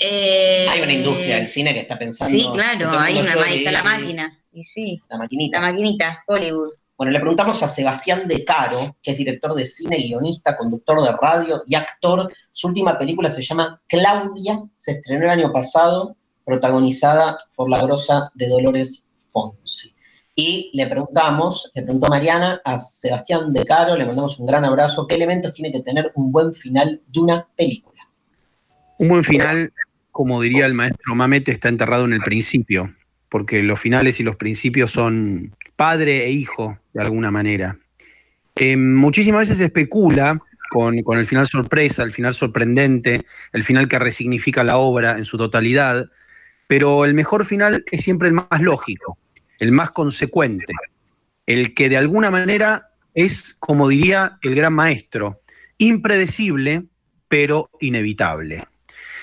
Speaker 4: Hay una industria del cine que está pensando.
Speaker 5: Eh, Sí, claro, hay una, ahí está la máquina. Y sí.
Speaker 4: La maquinita.
Speaker 5: La maquinita, Hollywood.
Speaker 4: Bueno, le preguntamos a Sebastián De Caro, que es director de cine, guionista, conductor de radio y actor. Su última película se llama Claudia, se estrenó el año pasado, protagonizada por la grosa de Dolores Fonsi. Y le preguntamos, le preguntó Mariana a Sebastián De Caro, le mandamos un gran abrazo, ¿qué elementos tiene que tener un buen final de una película?
Speaker 21: Un buen final, como diría el maestro Mamet, está enterrado en el principio, porque los finales y los principios son padre e hijo, de alguna manera. Eh, muchísimas veces se especula con, con el final sorpresa, el final sorprendente, el final que resignifica la obra en su totalidad, pero el mejor final es siempre el más lógico, el más consecuente, el que de alguna manera es, como diría el gran maestro, impredecible, pero inevitable.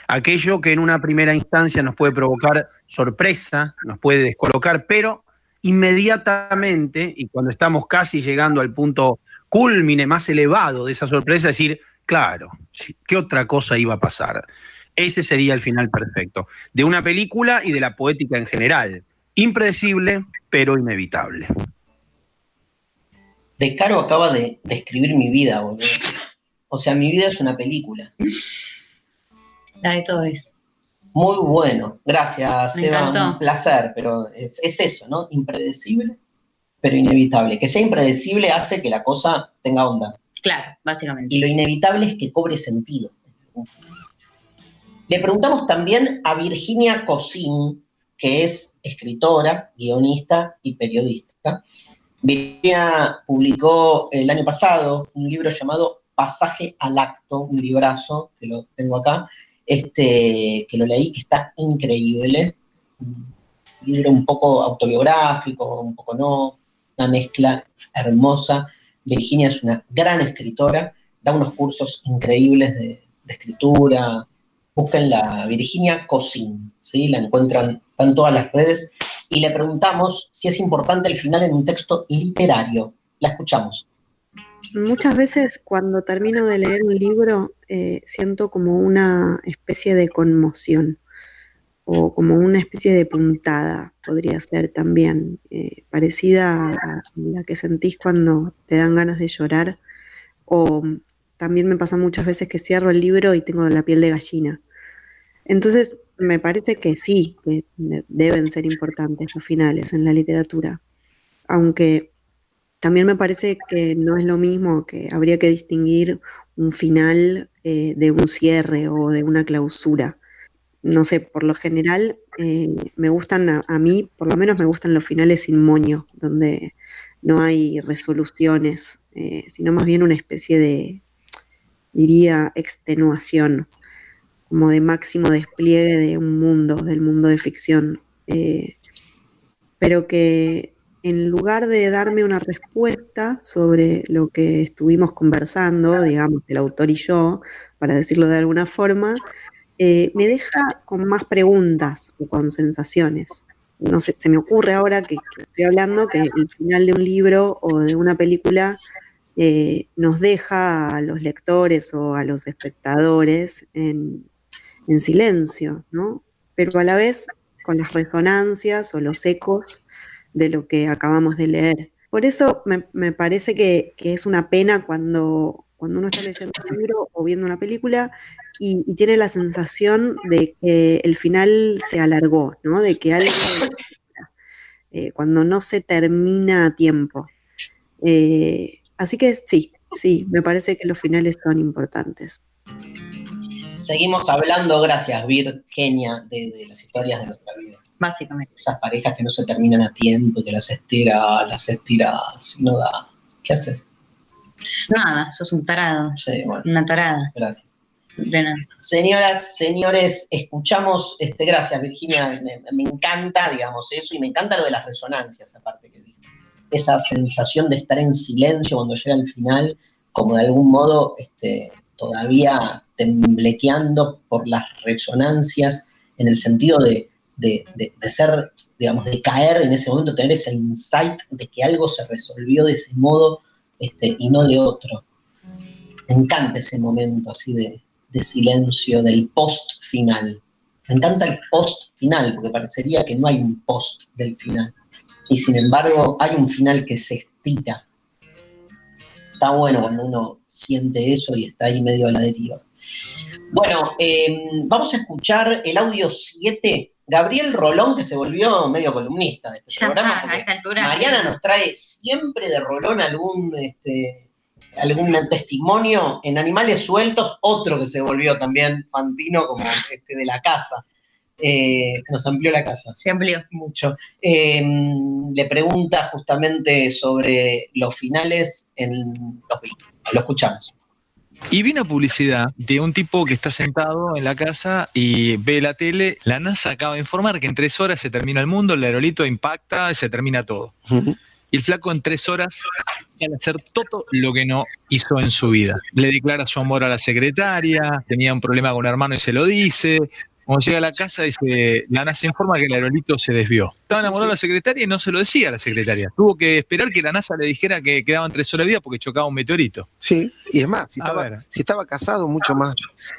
Speaker 21: Aquello que en una primera instancia nos puede provocar sorpresa, nos puede descolocar, pero inmediatamente, y cuando estamos casi llegando al punto culmine más elevado de esa sorpresa, decir, claro, ¿qué otra cosa iba a pasar? Ese sería el final perfecto, de una película y de la poética en general. Impredecible, pero inevitable.
Speaker 4: De Caro acaba de describir mi vida, boludo. O sea, mi vida es una película.
Speaker 5: La de todo eso.
Speaker 4: Muy bueno. Gracias,
Speaker 5: Me
Speaker 4: Seba.
Speaker 5: encantó.
Speaker 4: Un placer, pero es, es eso, ¿no? Impredecible, pero inevitable. Que sea impredecible hace que la cosa tenga onda.
Speaker 5: Claro, básicamente.
Speaker 4: Y lo inevitable es que cobre sentido. Le preguntamos también a Virginia Cosín, que es escritora, guionista y periodista. Virginia publicó el año pasado un libro llamado Pasaje al Acto, un librazo, que lo tengo acá, este, que lo leí, que está increíble. Un libro un poco autobiográfico, un poco no, una mezcla hermosa. Virginia es una gran escritora, da unos cursos increíbles de, de escritura. Búsquenla, Virginia Cosín, ¿sí? la encuentran está en todas las redes. Y le preguntamos si es importante el final en un texto literario. La escuchamos.
Speaker 22: Muchas veces cuando termino de leer un libro eh, siento como una especie de conmoción o como una especie de puntada, podría ser también, eh, parecida a la que sentís cuando te dan ganas de llorar. O también me pasa muchas veces que cierro el libro y tengo la piel de gallina. Entonces, me parece que sí, que de- deben ser importantes los finales en la literatura, aunque también me parece que no es lo mismo, que habría que distinguir un final eh, de un cierre o de una clausura. No sé, por lo general eh, me gustan, a, a mí por lo menos me gustan los finales sin moño, donde no hay resoluciones, eh, sino más bien una especie de, diría, extenuación, como de máximo despliegue de un mundo, del mundo de ficción. eh, pero que en lugar de darme una respuesta sobre lo que estuvimos conversando, digamos, el autor y yo, para decirlo de alguna forma, eh, me deja con más preguntas o con sensaciones. No sé, se me ocurre ahora que, estoy hablando que el final de un libro o de una película eh, nos deja a los lectores o a los espectadores en, en silencio, ¿no? Pero a la vez con las resonancias o los ecos de lo que acabamos de leer. Por eso me, me parece que, que es una pena cuando, cuando uno está leyendo un libro o viendo una película y, tiene la sensación de que el final se alargó, ¿no? De que algo, eh, cuando no se termina a tiempo. Eh, así que sí, sí, me parece que los finales son importantes.
Speaker 4: Seguimos hablando, gracias Virginia, de, de las historias de nuestra vida.
Speaker 5: Básicamente.
Speaker 4: Esas parejas que no se terminan a tiempo, que las estiras, las estiras, no da. ¿Qué haces?
Speaker 5: Nada, sos un tarado.
Speaker 4: Sí, bueno.
Speaker 5: Una tarada.
Speaker 4: Gracias.
Speaker 5: De nada.
Speaker 4: Señoras, señores, escuchamos, este, gracias Virginia, me, me encanta, digamos, eso, y me encanta lo de las resonancias, aparte que dijo. Esa sensación de estar en silencio cuando llega el final, como de algún modo este, todavía temblequeando por las resonancias, en el sentido de, de- de- ser, digamos, de caer en ese momento, tener ese insight de que algo se resolvió de ese modo este, y no de otro. Me encanta ese momento así de, de silencio del post final. Me encanta el post final, porque parecería que no hay un post del final. Y sin embargo, hay un final que se estira. Está bueno cuando uno siente eso y está ahí medio a la deriva. Bueno, eh, vamos a escuchar el audio 7. Gabriel Rolón, que se volvió medio columnista de este
Speaker 5: Ya
Speaker 4: programa.
Speaker 5: está, a
Speaker 4: porque
Speaker 5: esta altura.
Speaker 4: Mariana
Speaker 5: sí.
Speaker 4: nos trae siempre de Rolón algún, este, algún testimonio en Animales Sueltos, otro que se volvió también fantino como este de la casa. Eh, se nos amplió la casa.
Speaker 5: Se amplió.
Speaker 4: Mucho. Eh, le pregunta justamente sobre los finales en los. Lo escuchamos.
Speaker 17: Y vi una publicidad de un tipo que está sentado en la casa y ve la tele. La NASA acaba de informar que en tres horas se termina el mundo, el aerolito impacta y se termina todo. Y Y el flaco en tres horas sale a hacer todo lo que no hizo en su vida. Le declara su amor a la secretaria, tenía un problema con un hermano y se lo dice. Cuando llega a la casa, dice, Lana se informa que el aerolito se desvió. Estaba enamorado de la secretaria y no se lo decía a la secretaria. Tuvo que esperar que la NASA le dijera que quedaban tres horas de vida porque chocaba un meteorito.
Speaker 23: Sí, y es más, si estaba,
Speaker 17: ver.
Speaker 23: si estaba casado, mucho más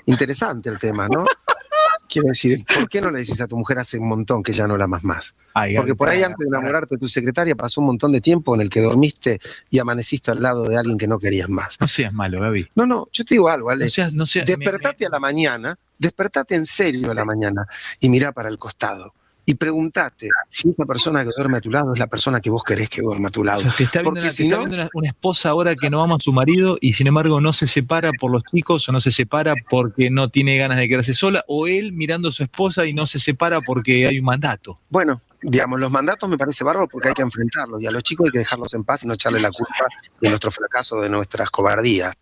Speaker 23: interesante el tema, ¿no? Quiero decir, ¿por qué no le dices a tu mujer hace un montón que ya no la amas más?
Speaker 17: Ay,
Speaker 23: Porque por ahí antes de enamorarte de tu secretaria pasó un montón de tiempo en el que dormiste y amaneciste al lado de alguien que no querías más.
Speaker 17: No seas malo, Gaby.
Speaker 23: No, no, yo te digo algo, Ale.
Speaker 17: No seas, no seas,
Speaker 23: Despertate a la mañana, despertate en serio a la mañana y mirá para el costado. Y preguntate si esa persona que duerme a tu lado es la persona que vos querés que duerma a tu lado.
Speaker 17: O sea, te está viendo,
Speaker 23: Porque
Speaker 17: una, te
Speaker 23: si
Speaker 17: está
Speaker 23: no,
Speaker 17: viendo una, una esposa ahora que no ama a su marido y sin embargo no se separa por los chicos o no se separa porque no tiene ganas de quedarse sola o él mirando a su esposa y no se separa porque hay un mandato.
Speaker 23: Bueno, digamos, los mandatos me parece bárbaro porque hay que enfrentarlos y a los chicos hay que dejarlos en paz y no echarle la culpa de nuestro fracaso, de nuestras cobardías.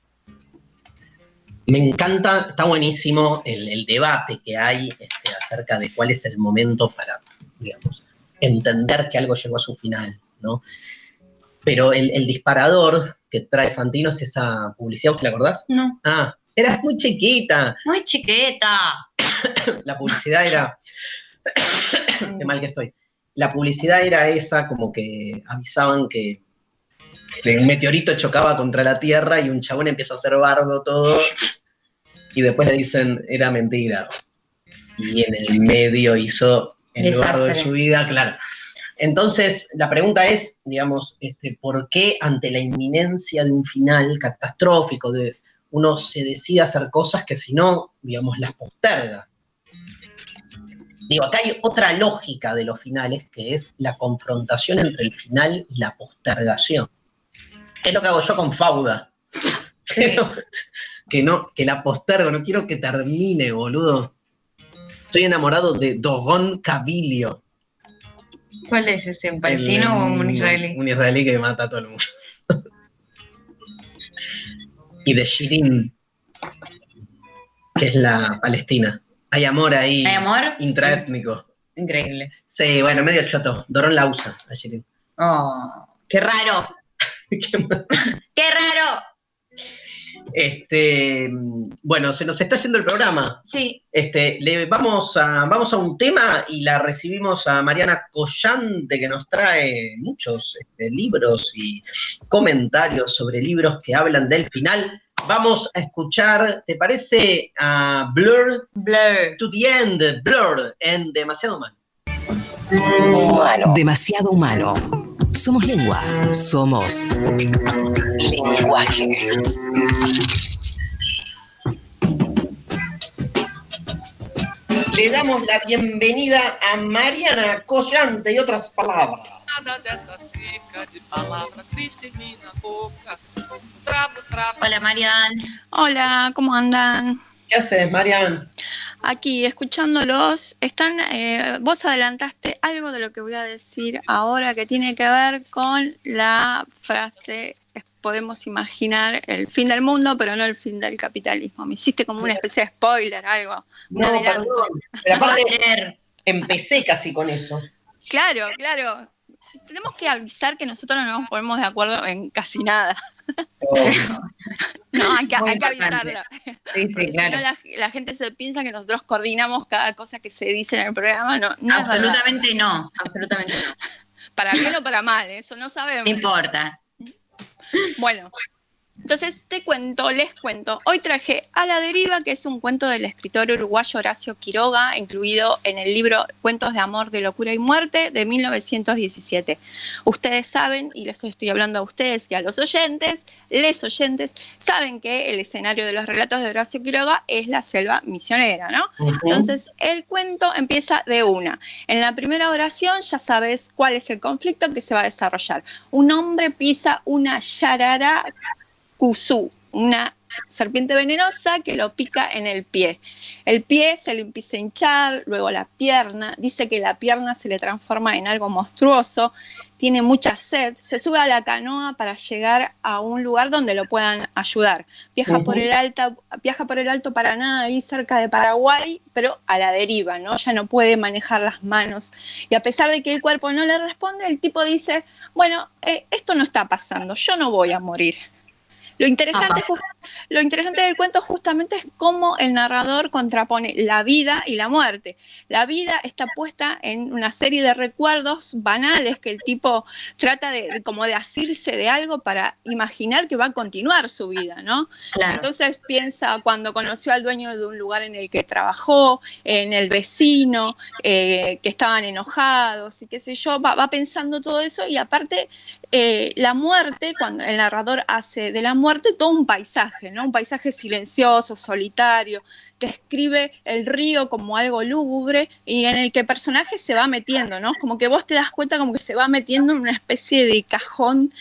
Speaker 4: Me encanta, está buenísimo el, el debate que hay este, acerca de cuál es el momento para, digamos, entender que algo llegó a su final, ¿no? Pero el, el disparador que trae Fantino es esa publicidad, ¿te la acordás?
Speaker 5: No.
Speaker 4: Ah, eras muy chiquita.
Speaker 5: Muy chiqueta.
Speaker 4: La publicidad era. Qué mal que estoy. La publicidad era esa, como que avisaban que un meteorito chocaba contra la Tierra y un chabón empieza a hacer bardo todo. Y después le dicen, era mentira. Y en el medio hizo el
Speaker 5: Desastre.
Speaker 4: bardo de su vida, claro. Entonces, la pregunta es, digamos, este, ¿por qué ante la inminencia de un final catastrófico, de uno se decide hacer cosas que si no, digamos, las posterga? Digo, acá hay otra lógica de los finales, que es la confrontación entre el final y la postergación. Es lo que hago yo con Fauda. Que no, que no, que la postergo, no quiero que termine, boludo. Estoy enamorado de Dogon Cabilio.
Speaker 5: ¿Cuál es ese? ¿Un palestino o un israelí?
Speaker 4: Un israelí que mata a todo el mundo. y de Shirin, que es la palestina. Hay amor ahí.
Speaker 5: ¿Hay amor?
Speaker 4: Intraétnico.
Speaker 5: Increíble.
Speaker 4: Sí, bueno, medio choto. Dorón la usa a Shirin.
Speaker 5: Oh, qué raro. qué raro.
Speaker 4: Este, bueno, se nos está haciendo el programa.
Speaker 5: Sí.
Speaker 4: Este, le vamos a, vamos a un tema y la recibimos a Mariana Collante, que nos trae muchos este, libros y comentarios sobre libros que hablan del final. Vamos a escuchar, ¿te parece? A Blur.
Speaker 5: Blur.
Speaker 4: To the End, Blur, en Demasiado Mal.
Speaker 3: Humano. Demasiado humano. Somos lengua. Somos lenguaje.
Speaker 4: Le damos la bienvenida a Mariana Collante y otras palabras.
Speaker 5: Hola, Marian.
Speaker 24: Hola, ¿cómo andan?
Speaker 4: ¿Qué haces, Marian?
Speaker 24: Aquí, escuchándolos, están, eh, vos adelantaste algo de lo que voy a decir ahora que tiene que ver con la frase podemos imaginar el fin del mundo, pero no el fin del capitalismo. Me hiciste como una especie de spoiler, algo.
Speaker 4: No, perdón. Pero aparte, empecé casi con eso.
Speaker 24: Claro, claro. Tenemos que avisar que nosotros no nos ponemos de acuerdo en casi nada. No, hay que,
Speaker 5: Muy
Speaker 24: hay que
Speaker 5: importante.
Speaker 24: avisarlo.
Speaker 5: Sí, sí,
Speaker 24: Porque si no, la, la gente se piensa que nosotros coordinamos cada cosa que se dice en el programa. No, no
Speaker 5: absolutamente no, absolutamente no.
Speaker 24: Para bien o para mal, eso no sabemos.
Speaker 5: No importa.
Speaker 24: Bueno, entonces te cuento, les cuento. Hoy traje A la deriva, que es un cuento del escritor uruguayo Horacio Quiroga, incluido en el libro Cuentos de Amor, de Locura y Muerte de 1917. Ustedes saben, y les estoy hablando a ustedes y a los oyentes, les oyentes, saben que el escenario de los relatos de Horacio Quiroga es la selva misionera, ¿no? Entonces, el cuento empieza de una. En la primera oración ya sabes cuál es el conflicto que se va a desarrollar. Un hombre pisa una yarara cusú, una serpiente venenosa que lo pica en el pie. El pie se le empieza a hinchar, luego la pierna, dice que la pierna se le transforma en algo monstruoso, tiene mucha sed, se sube a la canoa para llegar a un lugar donde lo puedan ayudar. Viaja, por, el alta, viaja por el Alto Paraná, ahí cerca de Paraguay, pero a la deriva, ¿no? Ya no puede manejar las manos. Y a pesar de que el cuerpo no le responde, el tipo dice, bueno, eh, esto no está pasando, yo no voy a morir. Lo interesante, lo interesante del cuento justamente es cómo el narrador contrapone la vida y la muerte. La vida está puesta en una serie de recuerdos banales que el tipo trata de, como de asirse de algo para imaginar que va a continuar su vida, ¿no? Entonces piensa cuando conoció al dueño de un lugar en el que trabajó, en el vecino, eh, que estaban enojados y qué sé yo, va, va pensando todo eso y aparte eh, la muerte, cuando el narrador hace de la muerte todo un paisaje, ¿no? Un paisaje silencioso, solitario, describe el río como algo lúgubre y en el que el personaje se va metiendo, ¿no? Como que vos te das cuenta como que se va metiendo en una especie de cajón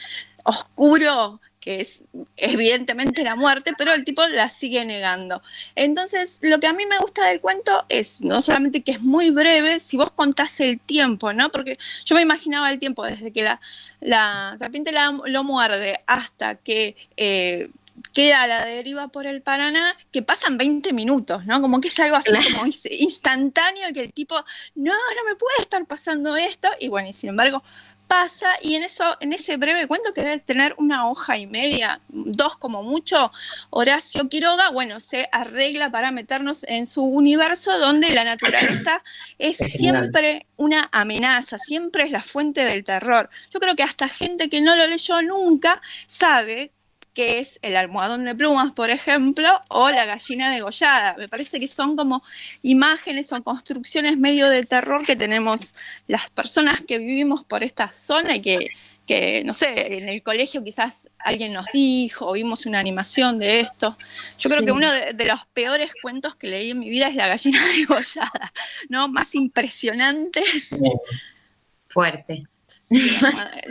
Speaker 24: oscuro que es evidentemente la muerte, pero el tipo la sigue negando. Entonces, lo que a mí me gusta del cuento es no solamente que es muy breve, si vos contás el tiempo, ¿no? Porque yo me imaginaba el tiempo desde que la, la serpiente lo muerde hasta que eh, queda a la deriva por el Paraná, que pasan 20 minutos, ¿no? Como que es algo así como instantáneo, que el tipo, no, no me puede estar pasando esto, y bueno, y sin embargo pasa y en eso, en ese breve cuento que debe tener una hoja y media, dos como mucho, Horacio Quiroga, bueno, se arregla para meternos en su universo donde la naturaleza es siempre una amenaza, siempre es la fuente del terror. Yo creo que hasta gente que no lo leyó nunca sabe que es el almohadón de plumas, por ejemplo, o la gallina degollada. Me parece que son como imágenes o construcciones medio de terror que tenemos las personas que vivimos por esta zona y que, que, no sé, en el colegio quizás alguien nos dijo, o vimos una animación de esto. Yo creo que uno de, de, los peores cuentos que leí en mi vida es La gallina degollada, ¿no? Más impresionantes.
Speaker 5: Fuerte.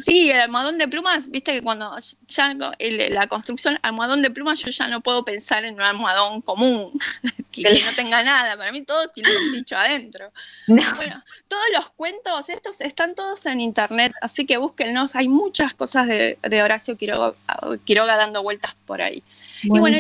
Speaker 24: Sí, el almohadón de plumas, viste que cuando ya la construcción almohadón de plumas, yo ya no puedo pensar en un almohadón común, que, no tenga nada. Para mí todo tiene un bicho adentro. Bueno, todos los cuentos, estos están todos en internet, así que búsquenlos. Hay muchas cosas de, Horacio Quiroga dando vueltas por ahí. Y bueno,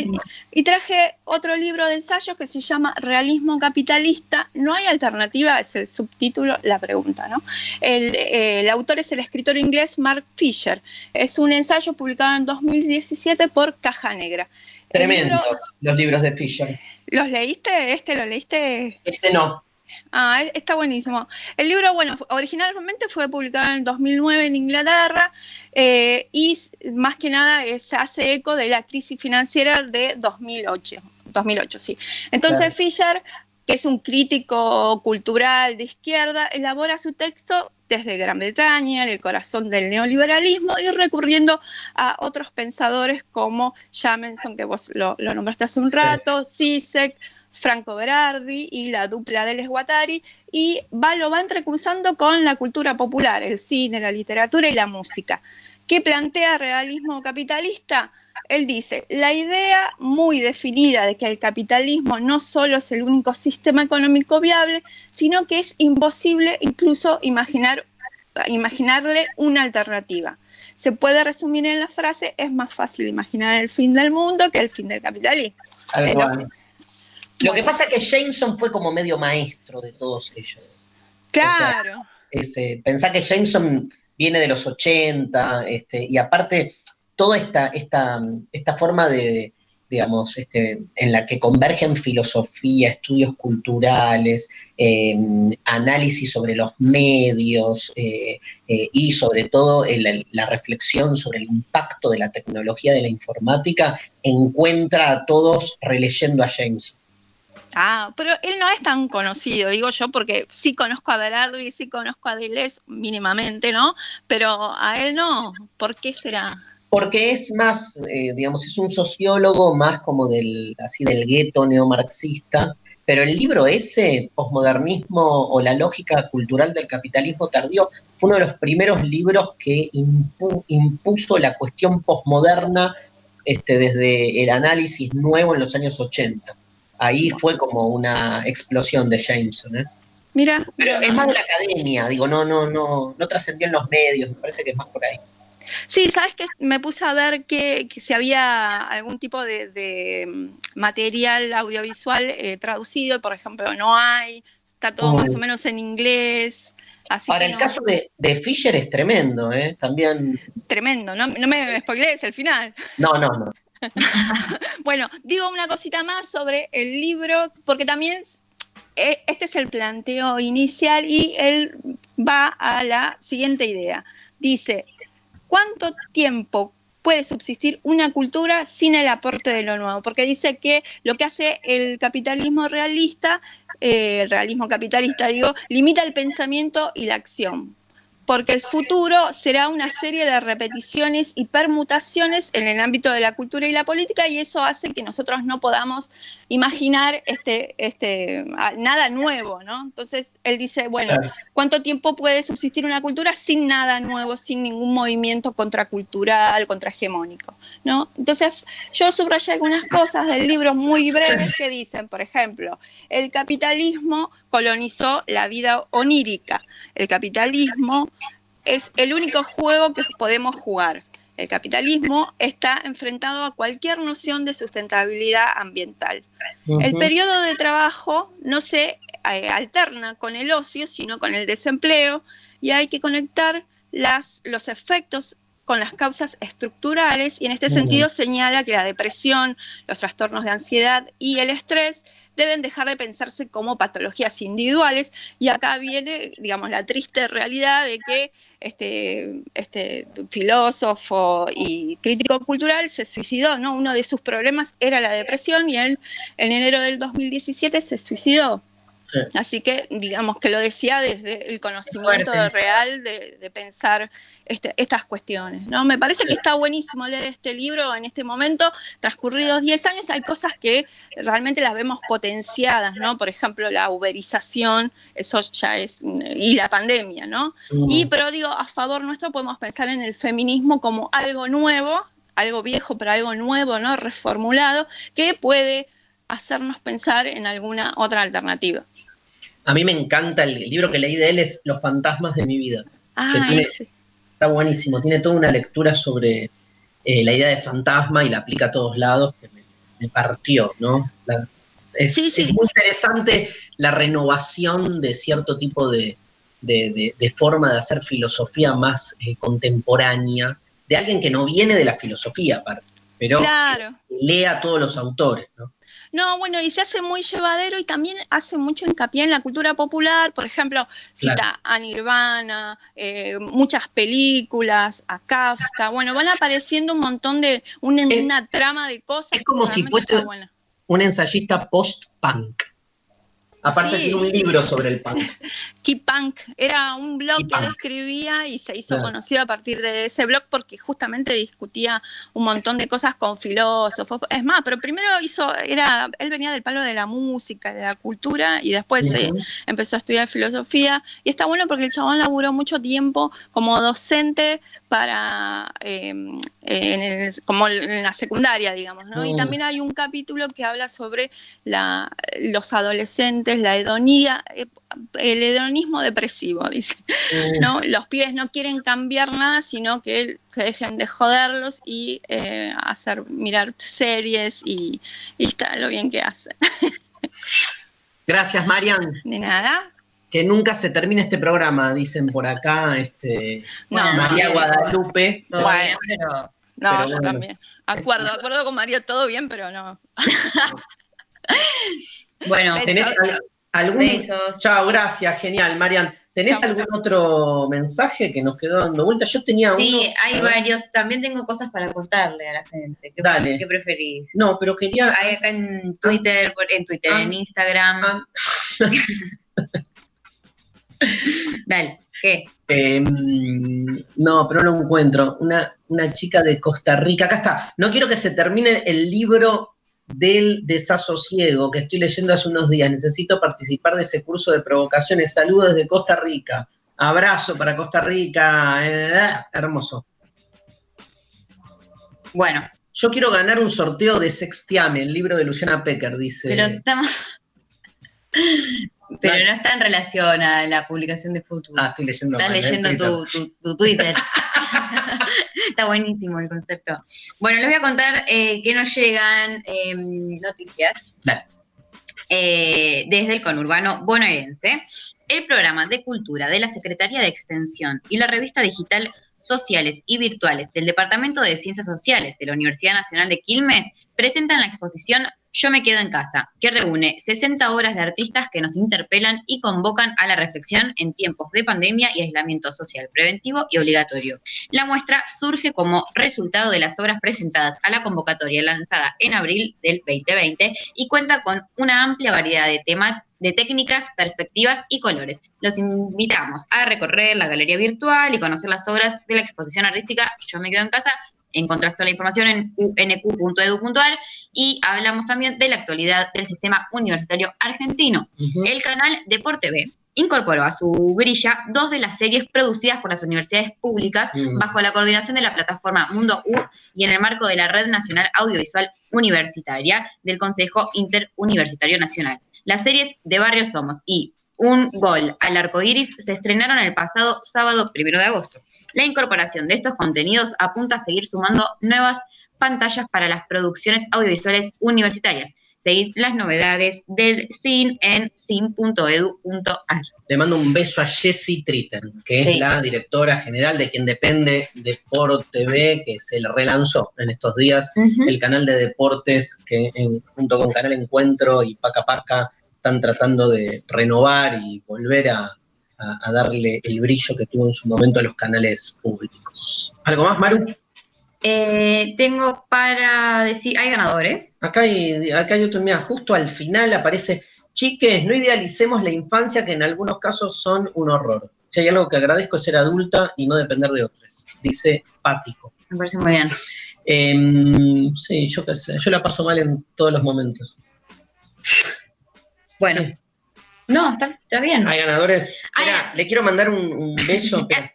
Speaker 24: y, traje otro libro de ensayos que se llama Realismo Capitalista. No hay alternativa, es el subtítulo, la pregunta, ¿no? El, el, autor es el escritor inglés Mark Fisher. Es un ensayo publicado en 2017 por Caja Negra.
Speaker 4: Tremendo, los libros de Fisher.
Speaker 24: ¿Los leíste? ¿Este lo leíste?
Speaker 4: Este no.
Speaker 24: Ah, está buenísimo. El libro, bueno, originalmente fue publicado en 2009 en Inglaterra eh, y más que nada se hace eco de la crisis financiera de 2008. 2008, sí. Entonces Fisher, que es un crítico cultural de izquierda, elabora su texto desde Gran Bretaña, en el corazón del neoliberalismo, y recurriendo a otros pensadores como Jamenson, que vos lo, nombraste hace un rato, Zizek, Franco Berardi y la dupla de Les Guattari, y va, lo va entrecruzando con la cultura popular, el cine, la literatura y la música. ¿Qué plantea realismo capitalista? Él dice, la idea muy definida de que el capitalismo no solo es el único sistema económico viable, sino que es imposible incluso imaginar, imaginarle una alternativa. Se puede resumir en la frase, es más fácil imaginar el fin del mundo que el fin del capitalismo.
Speaker 4: Lo que pasa es que Jameson fue como medio maestro de todos ellos.
Speaker 24: Claro.
Speaker 4: pensá que Jameson viene de los 80, este, y aparte, toda esta, esta, esta forma de, digamos, este, en la que convergen filosofía, estudios culturales, em, análisis sobre los medios eh, eh, y sobre todo la reflexión sobre el impacto de la tecnología de la informática, encuentra a todos releyendo a Jameson.
Speaker 24: Ah, pero él no es tan conocido, digo yo, porque sí conozco a Berardi, sí conozco a Deleuze mínimamente, ¿no? Pero a él no. ¿Por qué será?
Speaker 4: Porque es más, eh, digamos, es un sociólogo más como del, así del gueto neomarxista, pero el libro ese, Posmodernismo o la lógica cultural del capitalismo tardío, fue uno de los primeros libros que impuso la cuestión posmoderna este, desde el análisis nuevo en los años 80. Ahí fue como una explosión de Jameson. ¿eh?
Speaker 24: Mira,
Speaker 4: Pero es más de la academia, digo, no, no, no, no trascendió en los medios, me parece que es más por ahí.
Speaker 24: Sí, sabes que me puse a ver que, que si había algún tipo de, de, mm, material audiovisual eh, traducido, por ejemplo, no hay, está todo
Speaker 4: Oh.
Speaker 24: más o menos en inglés. Así
Speaker 4: Ahora,
Speaker 24: que
Speaker 4: el caso de, de Fisher es tremendo, ¿eh? También.
Speaker 24: tremendo, no, no me spoilees el final.
Speaker 4: No, no, no.
Speaker 24: Bueno, digo una cosita más sobre el libro, porque también eh, este es el planteo inicial y él va a la siguiente idea. Dice, ¿cuánto tiempo puede subsistir una cultura sin el aporte de lo nuevo? Porque dice que lo que hace el capitalismo realista, eh, el realismo capitalista, digo, limita el pensamiento y la acción porque el futuro será una serie de repeticiones y permutaciones en el ámbito de la cultura y la política y eso hace que nosotros no podamos imaginar este, este, nada nuevo, ¿no? Entonces él dice, bueno. ¿cuánto tiempo puede subsistir una cultura sin nada nuevo, sin ningún movimiento contracultural, contrahegemónico, ¿no? Entonces yo subrayé algunas cosas del libro muy breves que dicen, por ejemplo, el capitalismo colonizó la vida onírica. El capitalismo es el único juego que podemos jugar. El capitalismo está enfrentado a cualquier noción de sustentabilidad ambiental. El periodo de trabajo no se eh, alterna con el ocio, sino con el desempleo, y hay que conectar las, los efectos con las causas estructurales, y en este sentido señala que la depresión, los trastornos de ansiedad y el estrés deben dejar de pensarse como patologías individuales, y acá viene, digamos, la triste realidad de que este, este filósofo y crítico cultural se suicidó, ¿no? Uno de sus problemas era la depresión y él en enero del 2017 se suicidó. Así que digamos que lo decía desde el conocimiento real de, de pensar este- estas cuestiones. ¿no? Me parece que está buenísimo leer este libro en este momento. Transcurridos 10 años hay cosas que realmente las vemos potenciadas, ¿no? Por ejemplo, la uberización, eso ya es, y la pandemia, ¿no?
Speaker 25: Mm.
Speaker 24: Y pero digo, a favor nuestro podemos pensar en el feminismo como algo nuevo, algo viejo, pero algo nuevo, ¿no? Reformulado, que puede hacernos pensar en alguna otra alternativa.
Speaker 4: A mí me encanta el, el libro que leí de él es Los fantasmas de mi vida.
Speaker 24: Ah,
Speaker 4: que tiene-
Speaker 24: ese.
Speaker 4: está buenísimo, tiene toda una lectura sobre eh, la idea de fantasma y la aplica a todos lados que me, me partió, ¿no? La- es, es muy interesante la renovación de cierto tipo de, de- de- de forma de hacer filosofía más eh, contemporánea, de alguien que no viene de la filosofía, aparte, pero
Speaker 24: Claro.
Speaker 4: lee a todos los autores, ¿no?
Speaker 24: No, bueno, y se hace muy llevadero y también hace mucho hincapié en la cultura popular. Por ejemplo, cita
Speaker 4: Claro.
Speaker 24: a Nirvana, eh, muchas películas, a Kafka. Bueno, van apareciendo un montón de, una, una trama de cosas.
Speaker 4: Es como si fuese un ensayista post-punk. Aparte
Speaker 24: Sí.
Speaker 4: tiene un libro sobre el punk.
Speaker 24: Keep Punk era un blog
Speaker 4: Keep
Speaker 24: que él escribía y se hizo
Speaker 4: Claro.
Speaker 24: conocido a partir de ese blog porque justamente discutía un montón de cosas con filósofos. Es más, pero primero hizo, era, él venía del palo de la música, de la cultura y después eh,
Speaker 25: Ujú.
Speaker 24: empezó a estudiar filosofía y está bueno porque el chabón laburó mucho tiempo como docente para eh, en el- como en la secundaria, digamos, ¿no? Y también hay un capítulo que habla sobre la, los adolescentes, la hedonía, eh, el hedonismo depresivo, dice. ¿no? Los pibes no quieren cambiar nada, sino que se dejen de joderlos y eh, hacer mirar series y, y está lo bien que hacen.
Speaker 4: Gracias, Marian.
Speaker 24: De nada.
Speaker 4: Que nunca se termine este programa, dicen por acá, este,
Speaker 24: No,
Speaker 4: María
Speaker 24: sí.
Speaker 4: Guadalupe.
Speaker 24: Todo bien,
Speaker 5: pero...
Speaker 24: No,
Speaker 4: Pero
Speaker 24: yo
Speaker 4: bueno.
Speaker 24: también. Acuerdo, acuerdo con Mario, todo bien, pero no.
Speaker 5: Bueno,
Speaker 4: ¿Tenés algún...
Speaker 5: Besos.
Speaker 4: Chao, gracias, genial, Marian. ¿Tenés algún otro mensaje que nos quedó dando vuelta? Yo tenía uno.
Speaker 5: Sí, hay varios. También tengo cosas para contarle a la gente. ¿Qué,
Speaker 4: Dale.
Speaker 5: ¿qué preferís?
Speaker 4: No, pero quería.
Speaker 5: Hay acá en Twitter, en Twitter,
Speaker 4: Ah.
Speaker 5: en Instagram. Dale, ¿qué?
Speaker 4: Eh, no, pero no lo encuentro. Una, una chica de Costa Rica. Acá está. No quiero que se termine el libro del desasosiego que estoy leyendo hace unos días. Necesito participar de ese curso de provocaciones. Saludos desde Costa Rica. Abrazo para Costa Rica. Eh, hermoso.
Speaker 5: Bueno,
Speaker 4: Yo quiero ganar un sorteo de Sextiame, el libro de Luciana Pecker, dice.
Speaker 5: Pero estamos. Pero no está en relación a la publicación de Futuro.
Speaker 4: Ah, estoy leyendo.
Speaker 5: Estás
Speaker 4: mal, ¿eh?
Speaker 5: leyendo tu, tu- tu Twitter. Está buenísimo el concepto. Bueno, les voy a contar eh, que nos llegan eh, noticias
Speaker 4: Dale.
Speaker 5: eh, desde el conurbano bonaerense. El programa de cultura de la Secretaría de Extensión y la revista digital Sociales y Virtuales del Departamento de Ciencias Sociales de la Universidad Nacional de Quilmes presentan la exposición Yo me quedo en casa, que reúne 60 obras de artistas que nos interpelan y convocan a la reflexión en tiempos de pandemia y aislamiento social preventivo y obligatorio. La muestra surge como resultado de las obras presentadas a la convocatoria lanzada en abril del 2020 y cuenta con una amplia variedad de temas de técnicas, perspectivas y colores. Los invitamos a recorrer la galería virtual y conocer las obras de la exposición artística Yo me quedo en casa. Encontrás toda la información en unq.edu.ar y hablamos también de la actualidad del sistema universitario argentino. El canal Deporte B incorporó a su grilla dos de las series producidas por las universidades públicas bajo la coordinación de la plataforma Mundo U y en el marco de la Red Nacional Audiovisual Universitaria del Consejo Interuniversitario Nacional. Las series de Barrio Somos y Un Gol al Arco Iris se estrenaron el pasado sábado primero de agosto. La incorporación de estos contenidos apunta a seguir sumando nuevas pantallas para las producciones audiovisuales universitarias. Seguid las novedades del CIN en cin.edu.ar.
Speaker 4: Le mando un beso a Jessie Tritten, que
Speaker 5: Sí.
Speaker 4: es la directora general de quien depende Deport TV, que se relanzó en estos días el canal de deportes que en- junto con Canal Encuentro y Paca Paca están tratando de renovar y volver a, a- a darle el brillo que tuvo en su momento a los canales públicos. ¿Algo más, Maru?
Speaker 5: Eh, tengo para decir, hay ganadores.
Speaker 4: Acá hay, acá hay otro, mira, justo al final aparece, chiques, no idealicemos la infancia que en algunos casos son un horror. Si hay algo que agradezco es ser adulta y no depender de otros, dice Pático.
Speaker 5: Me parece muy bien.
Speaker 4: Em, sí, yo qué sé, yo la paso mal en todos los momentos.
Speaker 5: Bueno. No, está, está bien.
Speaker 4: Hay ganadores. Espera, le quiero mandar un, un beso. espera.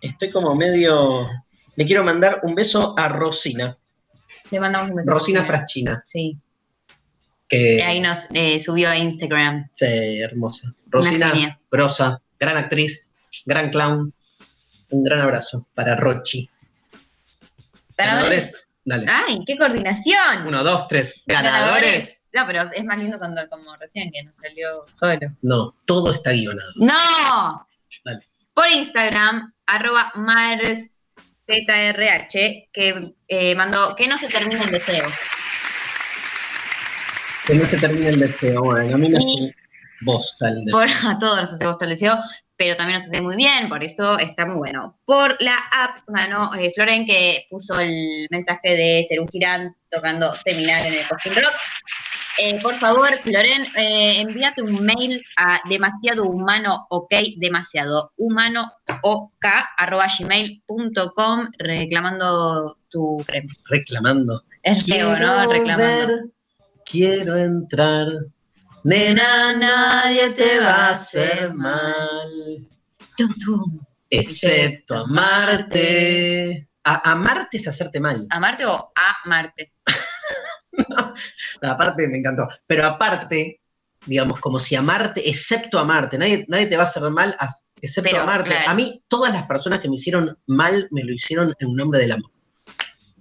Speaker 4: Estoy como medio. Le quiero mandar un beso a Rosina.
Speaker 5: Le mandamos un beso.
Speaker 4: Rosina Fraschina.
Speaker 5: Sí.
Speaker 4: Que,
Speaker 5: Ahí nos eh, subió a Instagram.
Speaker 4: Sí, hermosa. Rosina, grosa, gran actriz, gran clown. Un gran abrazo para Rochi.
Speaker 5: Ganadores.
Speaker 4: Dale.
Speaker 5: ¡Ay, qué coordinación!
Speaker 4: Uno, dos, tres. Ganadores.
Speaker 5: No, pero es más lindo cuando como recién que nos salió solo.
Speaker 4: No, todo está guionado.
Speaker 5: ¡No!
Speaker 4: Dale.
Speaker 5: Por Instagram, arroba marzrh, que eh, mandó que no se termine el deseo.
Speaker 4: Que no se termine el deseo. Bueno, a mí me hace bosta el deseo.
Speaker 5: Por, a todos nos hace gusto el deseo, pero también nos hace muy bien, por eso está muy bueno. Por la app ganó eh, Floren, que puso el mensaje de ser un girán tocando seminar en el Cosquín Rock. Eh, por favor, Floren, eh, envíate un mail a demasiado humano ok, demasiado humano ok, arroba gmail.com reclamando tu premio.
Speaker 4: Reclamando.
Speaker 5: Es feo, ¿no? Reclamando.
Speaker 4: ver, quiero entrar. Nena, nadie te va a hacer mal. Excepto amarte. A- amarte es hacerte mal.
Speaker 5: ¿Amarte o amarte?
Speaker 4: Aparte, me encantó. Pero aparte, digamos, como si amarte, excepto amarte, nadie, nadie te va a hacer mal, excepto
Speaker 5: Pero,
Speaker 4: amarte.
Speaker 5: claro.
Speaker 4: A mí, todas las personas que me hicieron mal, me lo hicieron en nombre del amor.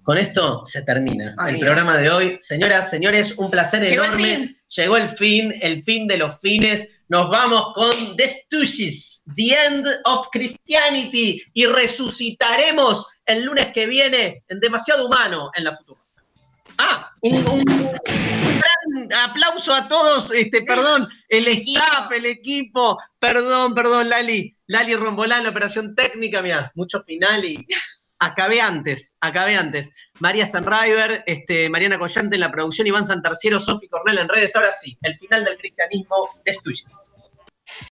Speaker 4: Con esto se termina
Speaker 5: Ay,
Speaker 4: el
Speaker 5: Dios.
Speaker 4: programa de hoy. Señoras, señores, un placer
Speaker 5: Llegó
Speaker 4: enorme. Llegó el fin, el fin de los fines. Nos vamos con The Stooges, The End of Christianity, y resucitaremos el lunes que viene en Demasiado Humano en la futura. Ah, un, un- un gran aplauso a todos, este, perdón, el staff, el equipo, perdón, perdón, Lali, Lali Rombolán, la operación técnica, mira, mucho final y acabé antes, acabé antes. María Stanriver, este, Mariana Collante en la producción, Iván Santarciero, Sofi Cornell en redes, ahora sí, el final del cristianismo de Stuyes.